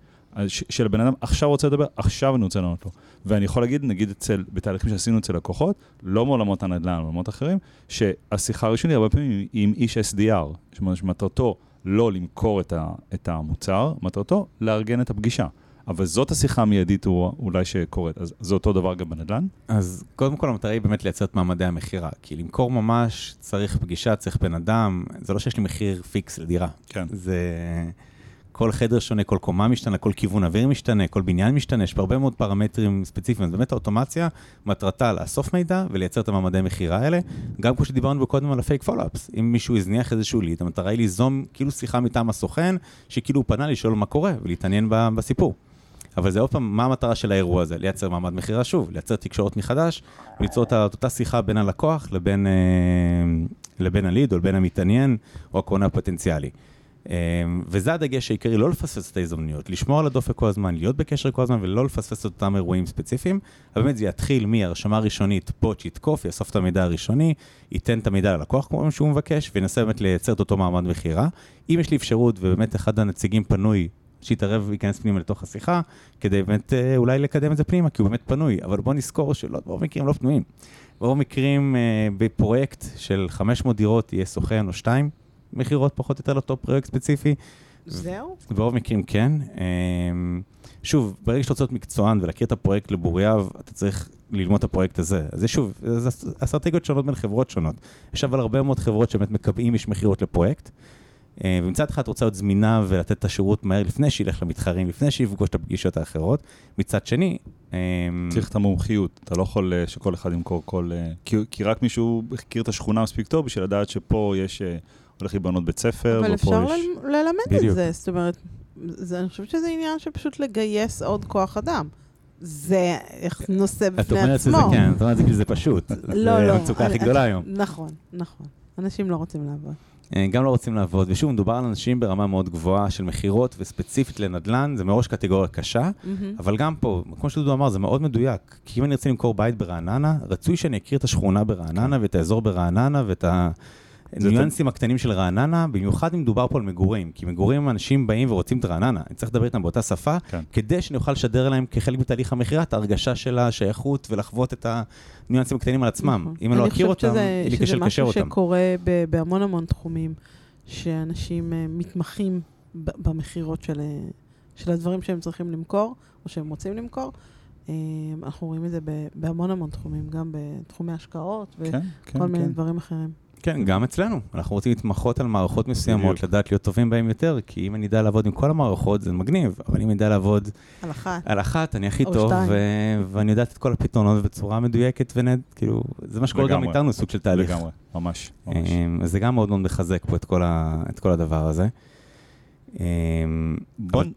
של הבן אדם עכשיו רוצה לדבר, עכשיו אני רוצה לענות לו. ואני יכול להגיד, נגיד אצל, בתהליכים שעשינו אצל לקוחות, לא מעולמות הנדל"ן, מעולמות אחרים, שהשיחה הראשונית הרבה פעמים היא עם איש SDR, שמטרתו לא למכור את, ה, את המוצר, מטרתו לארגן את הפגישה. אבל זאת השיחה המיידית אולי שקורית, אז זה אותו דבר גם בנדל"ן? אז קודם כל המטרה היא באמת לייצר את מעמדי המכירה, כי למכור ממש צריך פגישה, צריך בן אדם, זה לא שיש לי מחיר fix לדירה. כן. זה... כל חדר שונה, כל קומה משתנה, כל כיוון אוויר משתנה, כל בניין משתנה, יש פה הרבה מאוד פרמטרים ספציפיים. אז באמת האוטומציה, מטרתה לאסוף מידע ולייצר את המעמדי מכירה האלה. גם כמו שדיברנו קודם על ה fake follow-ups, אם מישהו הזניח איזשהו lead, המטרה היא ליזום כאילו שיחה מטעם הסוכן, שכאילו הוא פנה לשאול מה קורה ולהתעניין בסיפור. אבל זה עוד פעם, מה המטרה של האירוע הזה? לייצר מעמד מכירה שוב, לייצר תקשורת מחדש, ליצור את אותה שיחה בין הלקוח לבין, אה, לבין ה lead או לבין המתעניין או הקונה הפוטנציאלי. אה, וזה הדגש העיקרי, לא לפספס את ההזדמנויות, לשמור על הדופק כל הזמן, להיות בקשר כל הזמן ולא לפספס את אותם אירועים ספציפיים. אבל באמת זה יתחיל מהרשמה ראשונית, בוט שיתקוף, יאסוף את המידע הראשוני, ייתן את המידע ללקוח כמו שהוא מבקש, וינסה באמת לייצר את אותו מעמד מכירה. אם יש לי אפשרות ובאמת אחד הנציגים פנוי, שיתערב וייכנס פנימה לתוך השיחה, כדי באמת אה, אולי לקדם את זה פנימה, כי הוא באמת פנוי. אבל בוא נזכור שלא, ברוב המקרים לא פנויים. ברוב המקרים אה, בפרויקט של 500 דירות יהיה סוכן או שתיים מכירות פחות או יותר לאותו פרויקט ספציפי. זהו? ברוב המקרים כן. אמ, שוב, ברגע שאתה רוצה להיות מקצוען ולהכיר את הפרויקט לבורייו, אתה צריך ללמוד את הפרויקט הזה. אז זה שוב, זה אסטרטגיות שונות בין חברות שונות. יש אבל הרבה מאוד חברות שבאמת מקבעים איש מכירות לפרויקט. אה, ומצד אחד רוצה להיות זמינה ולתת את השירות מהר לפני שילך למתחרים, לפני שיפגוש את הפגישות האחרות. מצד שני, אמ, צריך את המומחיות, אתה לא יכול אה, שכל אחד ימכור כל... אה, כי, כי רק מישהו הכיר את השכונה מספיק טוב בשביל לדעת שפה יש... הולך להיבנות בית ספר, אבל ופה אפשר יש... ל- ללמד את בדיוק. זה, זאת אומרת, זה, אני חושבת שזה עניין של פשוט לגייס עוד כוח אדם. זה נושא את בפני אומרת שזה עצמו. כן, את אומרת שזה זה פשוט. לא, זה לא. המצוקה הכי גדולה היום. נכון, נכון. אנשים לא רוצים לעבוד. אה, גם לא רוצים לעבוד, ושוב, מדובר על אנשים ברמה מאוד גבוהה של מכירות, וספציפית לנדל"ן, זה מראש קטגוריה קשה. אבל גם פה, כמו שדודו אמר, זה מאוד מדויק. כי אם אני רוצה למכור בית ברעננה, רצוי שאני אכיר את השכונה ברעננה, ואת האזור ברעננה, ואת הניואנסים הקטנים של רעננה, במיוחד אם מדובר פה על מגורים. כי מגורים, אנשים באים ורוצים את רעננה. אני צריך לדבר איתם באותה שפה, כן. כדי שאני אוכל לשדר להם כחלק מתהליך המכירה את ההרגשה של השייכות, ולחוות את הניואנסים הקטנים על עצמם. נכון. אם אני לא אכיר אותם, אני אין לי חושבת קשר שזה לקשר משהו אותם. שקורה ב- בהמון המון תחומים, שאנשים אה, מתמחים ב- במכירות של, אה, של הדברים שהם צריכים למכור, או שהם רוצים למכור. אה, אנחנו רואים את זה ב- בהמון המון תחומים, גם בתחומי השקעות וכל כן, כן, מיני כן. דברים אחרים. כן, גם אצלנו. אנחנו רוצים להתמחות על מערכות מסוימות, בדיוק. לדעת להיות טובים בהן יותר, כי אם אני אדע לעבוד עם כל המערכות, זה מגניב, אבל אם אני אדע לעבוד על אחת. על אחת, אני הכי טוב. ו- ואני יודע את כל הפתרונות בצורה מדויקת ונד, כאילו, זה מה שקורה גם. איתנו, סוג של תהליך. לגמרי, ממש, ממש. אמ, אז זה גם מאוד מאוד מחזק פה את כל, ה- את כל הדבר הזה. אמ, בוא, אבל-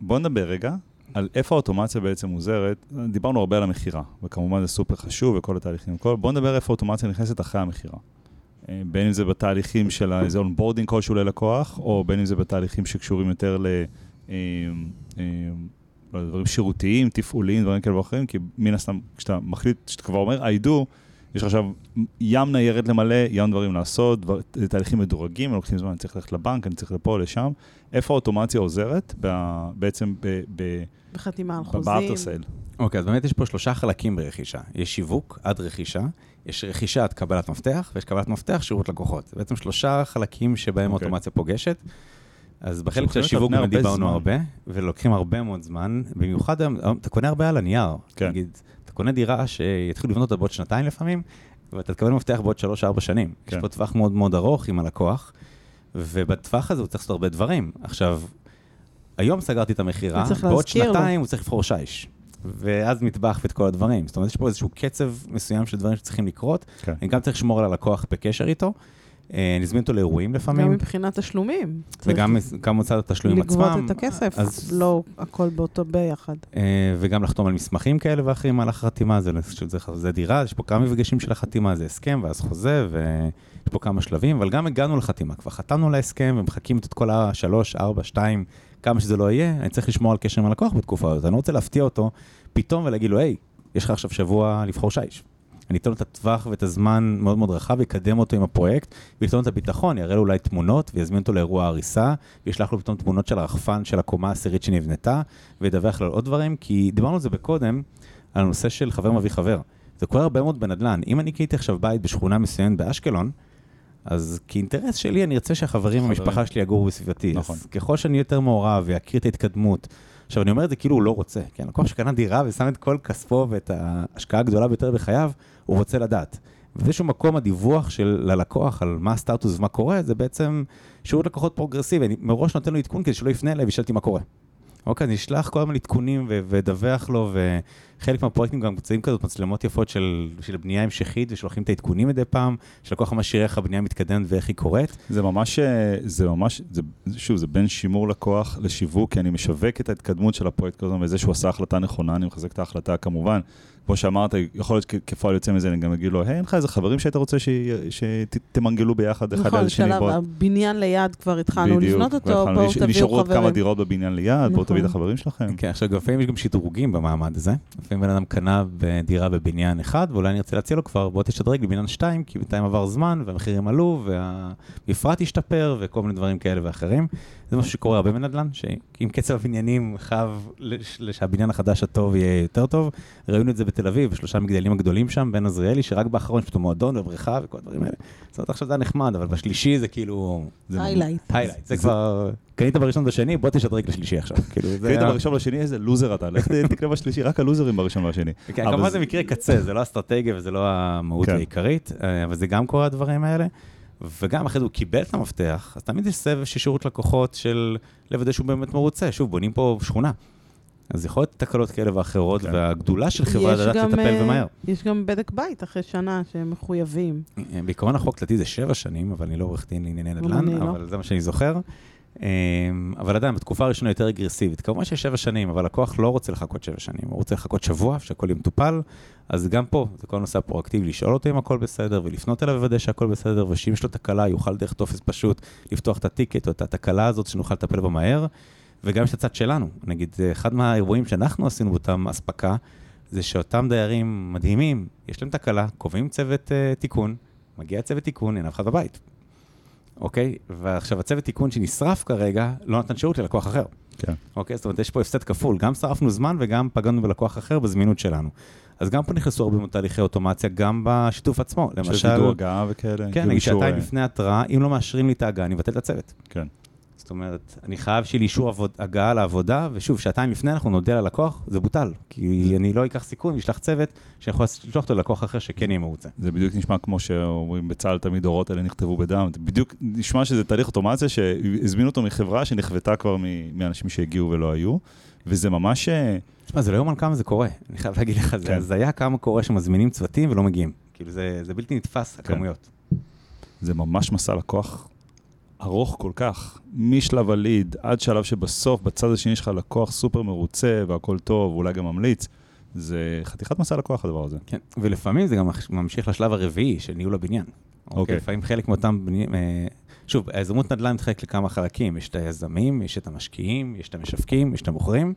בוא נדבר רגע על איפה האוטומציה בעצם עוזרת. דיברנו הרבה על המכירה, וכמובן זה סופר חשוב וכל התהליכים. כל, בוא נדבר איפה האוטומציה נכנסת אחרי המכירה. אה, בין אם זה בתהליכים של איזה onboarding כלשהו ללקוח, או בין אם זה בתהליכים שקשורים יותר ל... אה, אה, לא דברים שירותיים, תפעוליים, דברים כאלה ואחרים, כי מן הסתם, כשאתה מחליט, כשאתה כבר אומר I do, יש לך עכשיו ים ניירת למלא, ים דברים לעשות, דבר, תהליכים מדורגים, לוקחים זמן, אני צריך ללכת לבנק, אני צריך לפה, לשם. איפה האוטומציה עוזרת? ב, בעצם ב... ב בחתימה על חוזים. ב after sale. אוקיי, אז באמת יש פה שלושה חלקים ברכישה. יש שיווק עד רכישה, יש רכישה עד קבלת מפתח, ויש קבלת מפתח שירות לקוחות. זה בעצם שלושה חלקים שבהם אוקיי. אוטומציה פוגשת. אז בחלק של השיווק הרבה דיברנו. הרבה, ולוקחים הרבה מאוד זמן, במיוחד היום, אתה קונה הרבה על הנייר. כן. נגיד, אתה קונה דירה שיתחילו לבנות אותה בעוד שנתיים לפעמים, ואתה תקבל מפתח בעוד שלוש-ארבע שנים. כן. יש פה טווח מאוד מאוד ארוך עם הלקוח, ובטווח הזה הוא צריך לעשות הרבה דברים. עכשיו, היום סגרתי את המכירה, בעוד להזכיר לו. שנתיים הוא צריך לבחור שיש. ואז מטבח ואת כל הדברים. זאת אומרת, יש פה איזשהו קצב מסוים של דברים שצריכים לקרות. כן. אני גם צריך לשמור על הלקוח בקשר איתו. אה, נזמין אותו לאירועים גם לפעמים, מבחינת תשלומים. וגם גם מוצד התשלומים עצמם. לגבות את הכסף, אז- לא הכל באותו ביחד. אה, וגם לחתום על מסמכים כאלה ואחרים במהלך החתימה, זה, שזה חוזה דירה, יש פה כמה מפגשים של החתימה, זה הסכם ואז חוזה, ויש פה כמה שלבים, אבל גם הגענו לחתימה, כבר חתמנו על ההסכם ומחכים את כל השלוש, ארבע, שתיים, כמה שזה לא יהיה, אני צריך לשמור על קשר עם הלקוח בתקופה הזאת, אני לא רוצה להפתיע אותו פתאום ולהגיד לו, היי, יש לך עכשיו שבוע לבחור שיש. אני אתן לו את הטווח ואת הזמן מאוד מאוד רחב, ויקדם אותו עם הפרויקט, וייתן לו את הביטחון, יראה לו אולי תמונות, ויזמין אותו לאירוע הריסה, וישלח לו פתאום תמונות של הרחפן של הקומה העשירית שנבנתה, וידווח לו על עוד דברים, כי דיברנו על זה בקודם, על הנושא של חבר מביא חבר. זה קורה הרבה מאוד בנדל"ן. אם אני קניתי עכשיו בית בשכונה מסוימת באשקלון, אז כאינטרס שלי אני ארצה שהחברים חברים. והמשפחה שלי יגורו בסביבתי. נכון. אז ככל שאני יותר מעורב ואכיר את ההתקדמות, עכשיו אני אומר את זה כאילו הוא לא רוצה, כן? לקוח שקנה דירה ושם את כל כספו ואת ההשקעה הגדולה ביותר בחייו, הוא רוצה לדעת. ובאיזשהו מקום הדיווח של ללקוח על מה הסטטוס ומה קורה, זה בעצם שירות לקוחות פרוגרסיבי. אני מראש נותן לו עדכון כדי שלא יפנה אליי וישאל אותי מה קורה. אוקיי, אני אשלח כל הזמן עדכונים ואדווח לו, וחלק מהפרויקטים גם מוצאים כזאת מצלמות יפות של, של בנייה המשכית, ושולחים את העדכונים מדי פעם, שלקוח ממש יראה איך הבנייה מתקדמת ואיך היא קורית. זה ממש, אה, זה ממש, זה, שוב, זה בין שימור לקוח לשיווק, כי אני משווק את ההתקדמות של הפרויקט כל הזמן, וזה שהוא עשה החלטה נכונה, אני מחזק את ההחלטה כמובן. כמו שאמרת, יכול להיות שכפועל יוצא מזה, אני גם אגיד לו, היי, אין לך איזה חברים שהיית רוצה שתמנגלו ביחד אחד נכון, על השני. שלב, בוא- הבניין ליד כבר התחלנו לבנות אותו, בואו תביאו נשארו עוד כמה חברים. דירות בבניין ליד, בואו נכון. תביאו את החברים שלכם. כן, עכשיו, גם לפעמים יש גם שדרוגים במעמד הזה. לפעמים בן אדם קנה בדירה בבניין אחד, ואולי אני ארצה להציע לו כבר, בוא תשדרג לבניין שתיים, כי בינתיים עבר זמן, והמחירים עלו, והמפרט השתפר, וכל מיני דברים כאלה ואחרים. זה משהו שקורה הרבה בנדל"ן, שאם קצב הבניינים חייב לש- שהבניין החדש הטוב יהיה יותר טוב. ראינו את זה בתל אביב, בשלושה מגדלים הגדולים שם, בן עזריאלי, שרק באחרון יש פתאום מועדון ובריכה וכל הדברים האלה. זאת אומרת, עכשיו זה היה נחמד, אבל בשלישי זה כאילו... highlight. Highlight. זה כבר... קנית בראשון ובשני, בוא תשדרג לשלישי עכשיו. כאילו, זה... קנית בראשון לשני, איזה לוזר אתה, לך תקנה בשלישי, רק הלוזרים בראשון והשני. כן, כמובן זה מקרה קצה, זה לא אסטרטגיה וזה לא המהות כן. העיקרית, אה, אבל זה גם קורה הדברים האלה. וגם אחרי זה הוא קיבל את המפתח, אז תמיד יש סבב של שירות לקוחות של לוודא שהוא באמת מרוצה. שוב, בונים פה שכונה. אז יכול להיות תקלות כאלה ואחרות, כן. והגדולה של חברה יש לדעת לטפל אה, ומהר. יש גם בדק בית אחרי שנה שהם מחויבים. אה, בעיקרון החוק לדעתי זה שבע שנים, אבל אני לא עורך דין לענייני נדל"ן, לא. אבל זה מה שאני זוכר. אה, אבל עדיין, בתקופה הראשונה יותר אגרסיבית. כמובן שיש שבע שנים, אבל לקוח לא רוצה לחכות שבע שנים, הוא רוצה לחכות שבוע, שהכל יהיה. אז גם פה, זה כל הנושא הפרואקטיבי, לשאול אותו אם הכל בסדר, ולפנות אליו ולוודא שהכל בסדר, ושאם יש לו תקלה, יוכל דרך טופס פשוט לפתוח את הטיקט או את התקלה הזאת, שנוכל לטפל בה מהר. וגם יש את הצד שלנו. נגיד, אחד מהאירועים שאנחנו עשינו באותם אספקה, זה שאותם דיירים מדהימים, יש להם תקלה, קובעים צוות uh, תיקון, מגיע צוות תיקון, אין אף אחד בבית. אוקיי? ועכשיו הצוות תיקון שנשרף כרגע, לא נתן שירות ללקוח אחר. כן. אוקיי? זאת אומרת, יש פה הפסד כפול, גם שרפנו זמן וגם פגענו בלקוח אחר בזמינות שלנו. אז גם פה נכנסו הרבה מאוד תהליכי אוטומציה, גם בשיתוף עצמו. של למשל, וידוא הגעה וכאלה. כן, כאילו נגיד שעתיים אה, לפני התראה, אם לא מאשרים לי את ההגעה, אני אבטל את הצוות. כן. זאת אומרת, אני חייב שיהיה לי אישור עבוד, הגעה לעבודה, ושוב, שעתיים לפני אנחנו נודיע ללקוח, זה בוטל. כי אני לא אקח סיכון ואשלח צוות שיכול לשלוח אותו ללקוח אחר שכן יהיה מרוצה. זה בדיוק נשמע כמו שאומרים בצה"ל תמיד דורות האלה נכתבו בדם. בדיוק נשמע שזה תהליך אוטומציה שהזמינו אותו מחברה שנחוותה כבר מאנשים שהגיעו ולא היו, וזה ממש... אה, תשמע, זה לא יאומן כמה זה קורה, אני חייב להגיד לך, זה כן. הזיה כמה קורה שמזמינים צוותים ולא מגיעים. כאילו, זה, זה בלתי נתפס, כן. הכמויות. זה ממש מסע לקוח ארוך כל כך, משלב הליד עד שלב שבסוף בצד השני שלך לקוח סופר מרוצה והכל טוב, ואולי גם ממליץ. זה חתיכת מסע לקוח הדבר הזה. כן, ולפעמים זה גם ממשיך לשלב הרביעי של ניהול הבניין. אוקיי? אוקיי. לפעמים חלק מאותם בנים... אה, שוב, היזמות נדל"ן מתחלק לכמה חלקים. יש את היזמים, יש את המשקיעים, יש את המשווקים, יש את המוכרים,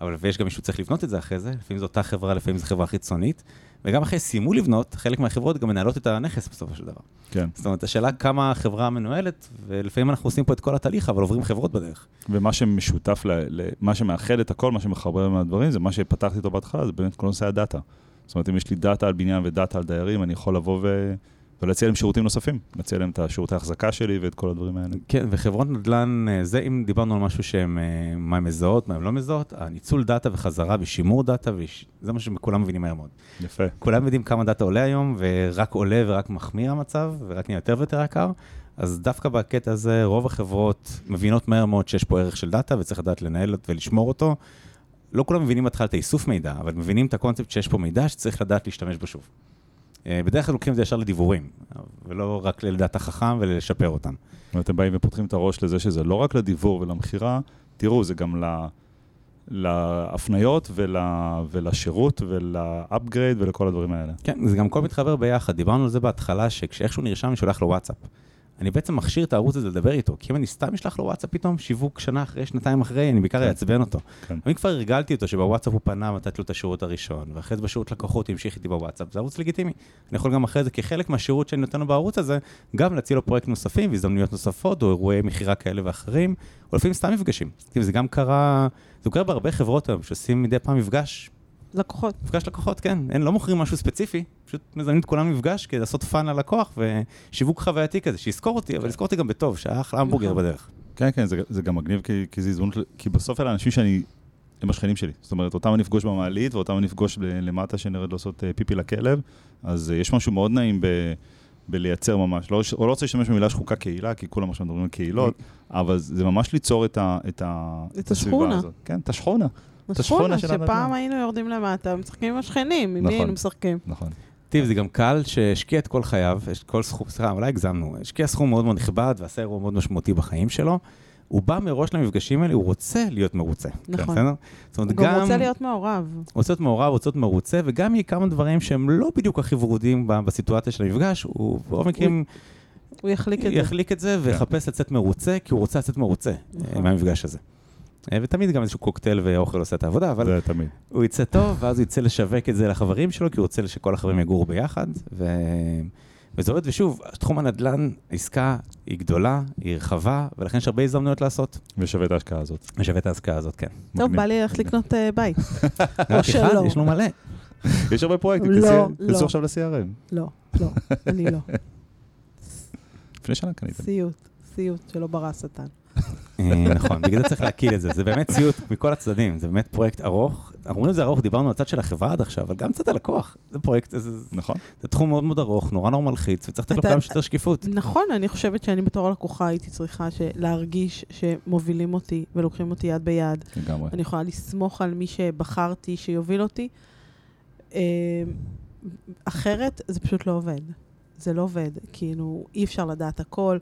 אבל ויש גם מישהו שצריך לבנות את זה אחרי זה. לפעמים זו אותה חברה, לפעמים זו חברה חיצונית. וגם אחרי סיימו לבנות, חלק מהחברות גם מנהלות את הנכס בסופו של דבר. כן. זאת אומרת, השאלה כמה החברה מנוהלת, ולפעמים אנחנו עושים פה את כל התהליך, אבל עוברים חברות בדרך. ומה שמשותף, ל, ל, מה שמאחד את הכל, מה שמחבר מהדברים, זה מה שפתחתי איתו בהתחלה, זה באמת כל נושא הדאטה. זאת אומרת, אם יש לי דאטה על בניין ודאטה על דיירים, אני יכול לבוא ו... ולהציע להם שירותים נוספים, להציע להם את השירותי ההחזקה שלי ואת כל הדברים האלה. כן, וחברות נדל"ן, אה, זה אם דיברנו על משהו שהם, אה, מה הן מזהות, מה הן לא מזהות, הניצול דאטה וחזרה ושימור דאטה, וש... זה מה שכולם מבינים מהר מאוד. יפה. כולם יודעים כמה דאטה עולה היום, ורק עולה ורק מחמיר המצב, ורק נהיה יותר ויותר יקר. אז דווקא בקטע הזה, רוב החברות מבינות מהר מאוד שיש פה ערך של דאטה, וצריך לדעת לנהל ולשמור אותו. לא כולם מבינים בהתחלה את האיסוף מידע, אבל מבינים את הקונספט שיש פה מידע שצריך לדעת להשתמש בו שוב. אה, בדרך כלל לוקחים את זה ישר לדיבורים, ולא רק לדאטה חכם ולשפר אותם. ואתם באים ופותחים את הראש לזה שזה לא רק לדיבור ולמכירה, תראו, זה גם ל... להפניות ול, ולשירות ול upgrade ולכל הדברים האלה. כן, זה גם הכל מתחבר ביחד. דיברנו על זה בהתחלה, שכשאיכשהו נרשם, אני שולח לו וואטסאפ. אני בעצם מכשיר את הערוץ הזה לדבר איתו, כי אם אני סתם אשלח לו וואטסאפ פתאום, שיווק שנה אחרי, שנתיים אחרי, אני בעיקר כן. אעצבן אותו. כן. אני כבר הרגלתי אותו שבוואטסאפ הוא פנה ונתתי לו את השירות הראשון, ואחרי זה בשירות לקוחות המשיך איתי בוואטסאפ, זה ערוץ לגיטימי. אני יכול גם אחרי זה, כחלק מהשירות שאני נותן לו בערוץ הזה, גם להציע לו פרויקט נוספים והזדמנויות נוספות, או אירועי מכירה כאלה ואחרים, או לפעמים סתם מפגשים. זה גם קרה, זה קורה בהרבה חברות היום, שעושים מדי פעם מפגש, לקוחות. מפגש לקוחות, כן. אין, לא מוכרים משהו ספציפי, פשוט מזמנים את כולם למפגש כדי לעשות fun ללקוח, ושיווק חווייתי כזה, שיזכור אותי, אבל יזכור אותי גם בטוב, שהיה אחלה המבורגר נכון. בדרך. כן, כן, זה, זה גם מגניב כי, כי זה הזדמנות, כי בסוף אלה אנשים שאני, הם השכנים שלי. זאת אומרת, אותם אני אפגוש במעלית ואותם אני אפגוש למטה שנרד לעשות אה, פיפי לכלב, אז אה, יש משהו מאוד נעים ב, בלייצר ממש. לא, לא רוצה להשתמש במילה שחוקה קהילה, כי כולם עכשיו מדברים על קהילות, אבל זה ממש ליצור את, ה, את, ה, את הסביבה השכונה. הזאת. כן, את השכונה. את השכונה, של שפעם הנדל"ן. היינו יורדים למטה, משחקים עם השכנים, עם מי נכון. היינו משחקים? נכון. תראי, זה גם קהל שהשקיע את כל חייו, כל סכום, סליחה, אולי הגזמנו, השקיע סכום מאוד מאוד נכבד ועשה אירוע מאוד משמעותי בחיים שלו. הוא בא מראש למפגשים האלה, הוא רוצה להיות מרוצה. נכון. בסדר? זאת אומרת, הוא גם רוצה להיות מעורב. הוא רוצה להיות מעורב, הוא רוצה להיות מרוצה, וגם יהיה כמה דברים שהם לא בדיוק הכי ורודים בסיטואציה של המפגש, הוא ברוב המקרים הוא יחליק את זה. יחליק את זה ויחפש לצאת מרוצה, כי הוא רוצה לצאת מרוצה אה, נכון. מהמפגש הזה. ותמיד גם איזשהו קוקטייל ואוכל עושה את העבודה, אבל זה תמיד. הוא יצא טוב, ואז הוא יצא לשווק את זה לחברים שלו, כי הוא רוצה שכל החברים יגורו ביחד, ו... וזה עובד, ושוב, תחום הנדל"ן, העסקה היא גדולה, היא רחבה, ולכן יש הרבה הזדמנויות לעשות. ושווה את ההשקעה הזאת. ושווה את ההשקעה הזאת, כן. טוב. בא לי ללכת לקנות אה, בית. אחד, שלא. יש לו מלא. יש הרבה פרויקטים, לא, כנסי- לא. כנסו עכשיו ל-CRM. לא, לא, אני לא. לפני שנה קניתם. סיוט, סיוט שלא ברא השטן. אה, נכון, בגלל זה צריך להכיר את זה. זה באמת סיוט מכל הצדדים, זה באמת פרויקט ארוך. אנחנו אומרים את זה ארוך, דיברנו על הצד של החברה עד עכשיו, אבל גם צד הלקוח. זה פרויקט, זה, נכון. זה תחום מאוד מאוד ארוך, נורא נורא מלחיץ, וצריך לתת לו כמה שיותר שקיפות. נכון, אני חושבת שאני בתור הלקוחה הייתי צריכה להרגיש שמובילים אותי ולוקחים אותי יד ביד. לגמרי. אני יכולה לסמוך על מי שבחרתי שיוביל אותי. אה, אחרת זה פשוט לא עובד. זה לא עובד. כאילו, אי אפשר לדעת הכל.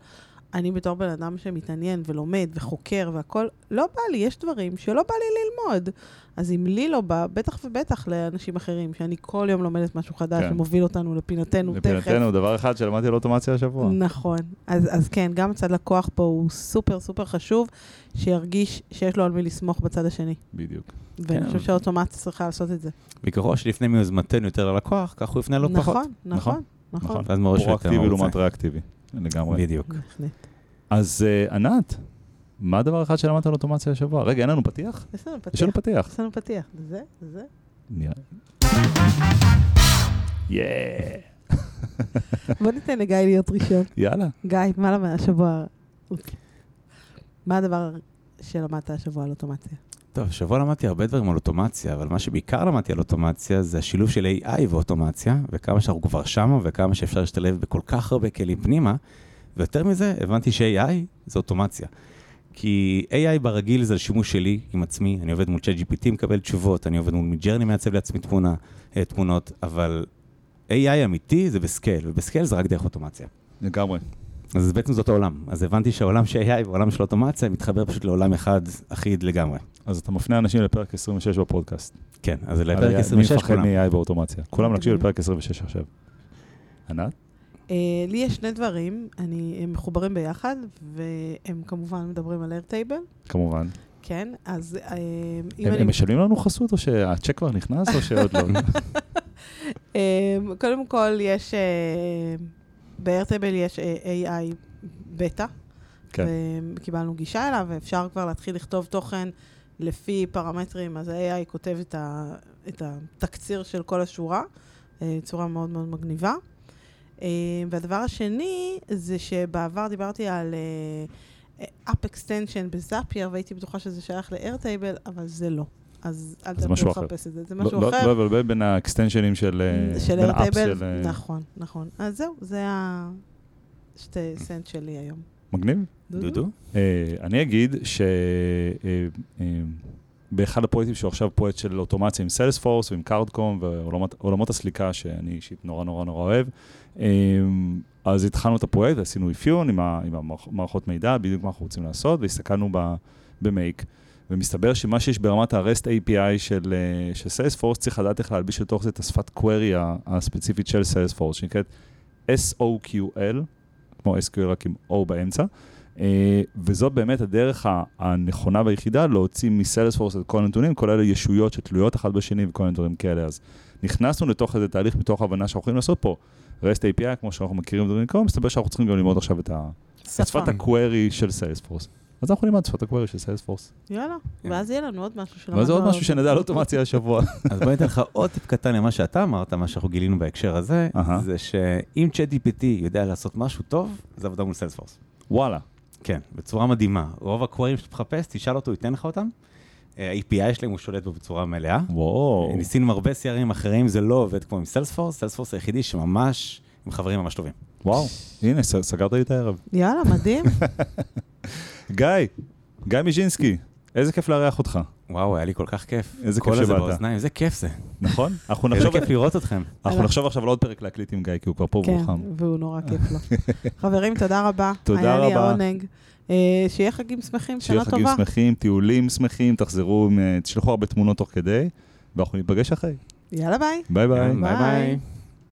אני בתור בן אדם שמתעניין ולומד וחוקר והכל, לא בא לי, יש דברים שלא בא לי ללמוד. אז אם לי לא בא, בטח ובטח לאנשים אחרים, שאני כל יום לומדת משהו חדש כן. ומוביל אותנו לפינתנו תכף. מבחינתנו, דבר אחד שלמדתי על אוטומציה השבוע. נכון. אז, אז כן, גם הצד לקוח פה הוא סופר סופר חשוב, שירגיש שיש לו על מי לסמוך בצד השני. בדיוק. ואני כן. חושבת שהאוטומציה צריכה לעשות את זה. וככל שלפני מיוזמתנו יותר ללקוח, כך הוא יפנה לו פחות. נכון, נכון, נכון. נכון. ואז מראש יותר פרואקטיבי. לעומת ריאקטיבי. לגמרי. בדיוק. אז אה, ענת, מה הדבר אחד שלמדת על אוטומציה השבוע? רגע, אין לנו פתיח? יש לנו יש לנו פתיח. פתיח. יש לנו פתיח. זה, זה. נראה. יאה. בוא ניתן לגיא להיות ראשון. יאללה. גיא, מה למד השבוע? מה הדבר שלמדת השבוע על אוטומציה? טוב, השבוע למדתי הרבה דברים על אוטומציה, אבל מה שבעיקר למדתי על אוטומציה זה השילוב של AI ואוטומציה, וכמה שאנחנו כבר שמה, וכמה שאפשר להשתלב בכל כך הרבה כלים פנימה, ויותר מזה, הבנתי ש-AI זה אוטומציה. כי AI ברגיל זה על שימוש שלי עם עצמי, אני עובד מול ChatGPT, מקבל תשובות, אני עובד מול מידג'רני, מעצב לעצמי תמונה, אה, תמונות, אבל AI אמיתי זה בסקייל, ובסקייל זה רק דרך אוטומציה. לגמרי. אז בעצם זאת העולם. אז הבנתי שהעולם של AI והעולם של אוטומציה מתחבר פשוט לעולם אחד אחיד לגמרי. אז אתה מפנה אנשים לפרק 26 בפודקאסט. כן, אז על לפרק AI, 26 מי מפחד כולם. מ-AI באוטומציה? כולם מדהים. נקשיב לפרק 26 עכשיו. ענת? אה, לי יש שני דברים, אני, הם מחוברים ביחד, והם כמובן מדברים על איירטייבל, כמובן. כן? אז אה, אם הם אני... הם משלמים לנו חסות, או שהצ'ק כבר נכנס, או שעוד לא? אה, קודם כל, יש... אה, באיירטייבל יש AI בטא. כן. וקיבלנו גישה אליו, ואפשר כבר להתחיל לכתוב תוכן לפי פרמטרים, אז ה-AI כותב את, ה, את התקציר של כל השורה, אה, בצורה מאוד מאוד מגניבה. אה, והדבר השני, זה שבעבר דיברתי על אה, App Extension בזאפייר, והייתי בטוחה שזה שייך ל-Airtable, אבל זה לא. אז אל. לחפש את זה, זה לא- משהו לא אחר. לא לבלבל בין האקסטנשנים של... אה, של אה, נכון, נכון. אז זהו, זה השתי סנט שלי היום. מגניב. דודו? אה, אני אגיד שבאחד הפרויקטים שהוא עכשיו פרויקט של אוטומציה עם סיילספורס ועם קארדקום ועולמות הסליקה שאני אישית נורא נורא נורא אוהב. אה, אז התחלנו את הפרויקט ועשינו אפיון עם ה- עם המערכות מידע, בדיוק מה אנחנו רוצים לעשות, והסתכלנו ב- במייק. ומסתבר שמה שיש ברמת ה-REST API של, אה, של Salesforce, צריך לדעת איך להלביש לתוך זה את השפת query הספציפית של Salesforce, שנקראת SOQL, כמו SQL רק עם O באמצע, אה, וזאת באמת הדרך הנכונה והיחידה להוציא מסיילספורס את כל הנתונים, כולל ישויות שתלויות אחת בשני וכל דברים כאלה. אז נכנסנו לתוך איזה תהליך מתוך ההבנה שאנחנו יכולים לעשות פה. REST API, כמו שאנחנו מכירים דברים כאלה, מסתבר שאנחנו צריכים גם ללמוד עכשיו את, את שפת ה-query של סיילספורס. אז אנחנו נלמד שפת ה-query של סיילספורס. יאללה. ואז יהיה לנו עוד משהו שלמדנו. ואז עוד. משהו שנדע על אוטומציה השבוע. אז בוא ניתן לך עוד טיפ קטן למה שאתה אמרת, מה שאנחנו גילינו בהקשר הזה. זה שאם ChatGPT יודע לעשות משהו טוב, זה עבודה מול סיילספורס. וואלה. כן, בצורה מדהימה. רוב ה queries שאתה מחפש, תשאל אותו, ייתן לך אותם. אה, ה API שלהם הוא שולט בו בצורה מלאה. וואו. ניסינו עם הרבה CRM אחרים, זה לא עובד כמו עם סיילספורס, סיילספורס היחידי שממש עם חברים ממש טובים. וואו. הנה, סגרת לי את הערב. יאללה, מדהים. גיא, גיא מיז'ינסקי, איזה כיף לארח אותך, וואו, היה לי כל כך כיף. איזה כיף כל הזה שבאת. באוזניים, איזה כיף זה. נכון? אנחנו איזה נחשוב... כיף לראות אתכם. אנחנו נחשוב עכשיו על עוד פרק להקליט עם גיא, כי הוא כבר פה והוא כן. והוא נורא כיף לו. חברים, תודה רבה. תודה היה לי רבה. העונג. אה, שיהיה חגים שמחים, שיהיה שנה חגים טובה. שמחים, טיולים שמחים, תחזרו, אה, תשלחו הרבה תמונות תוך כדי, ואנחנו ניפגש אחרי. יאללה, ביי. ביי ביי. ביי ביי.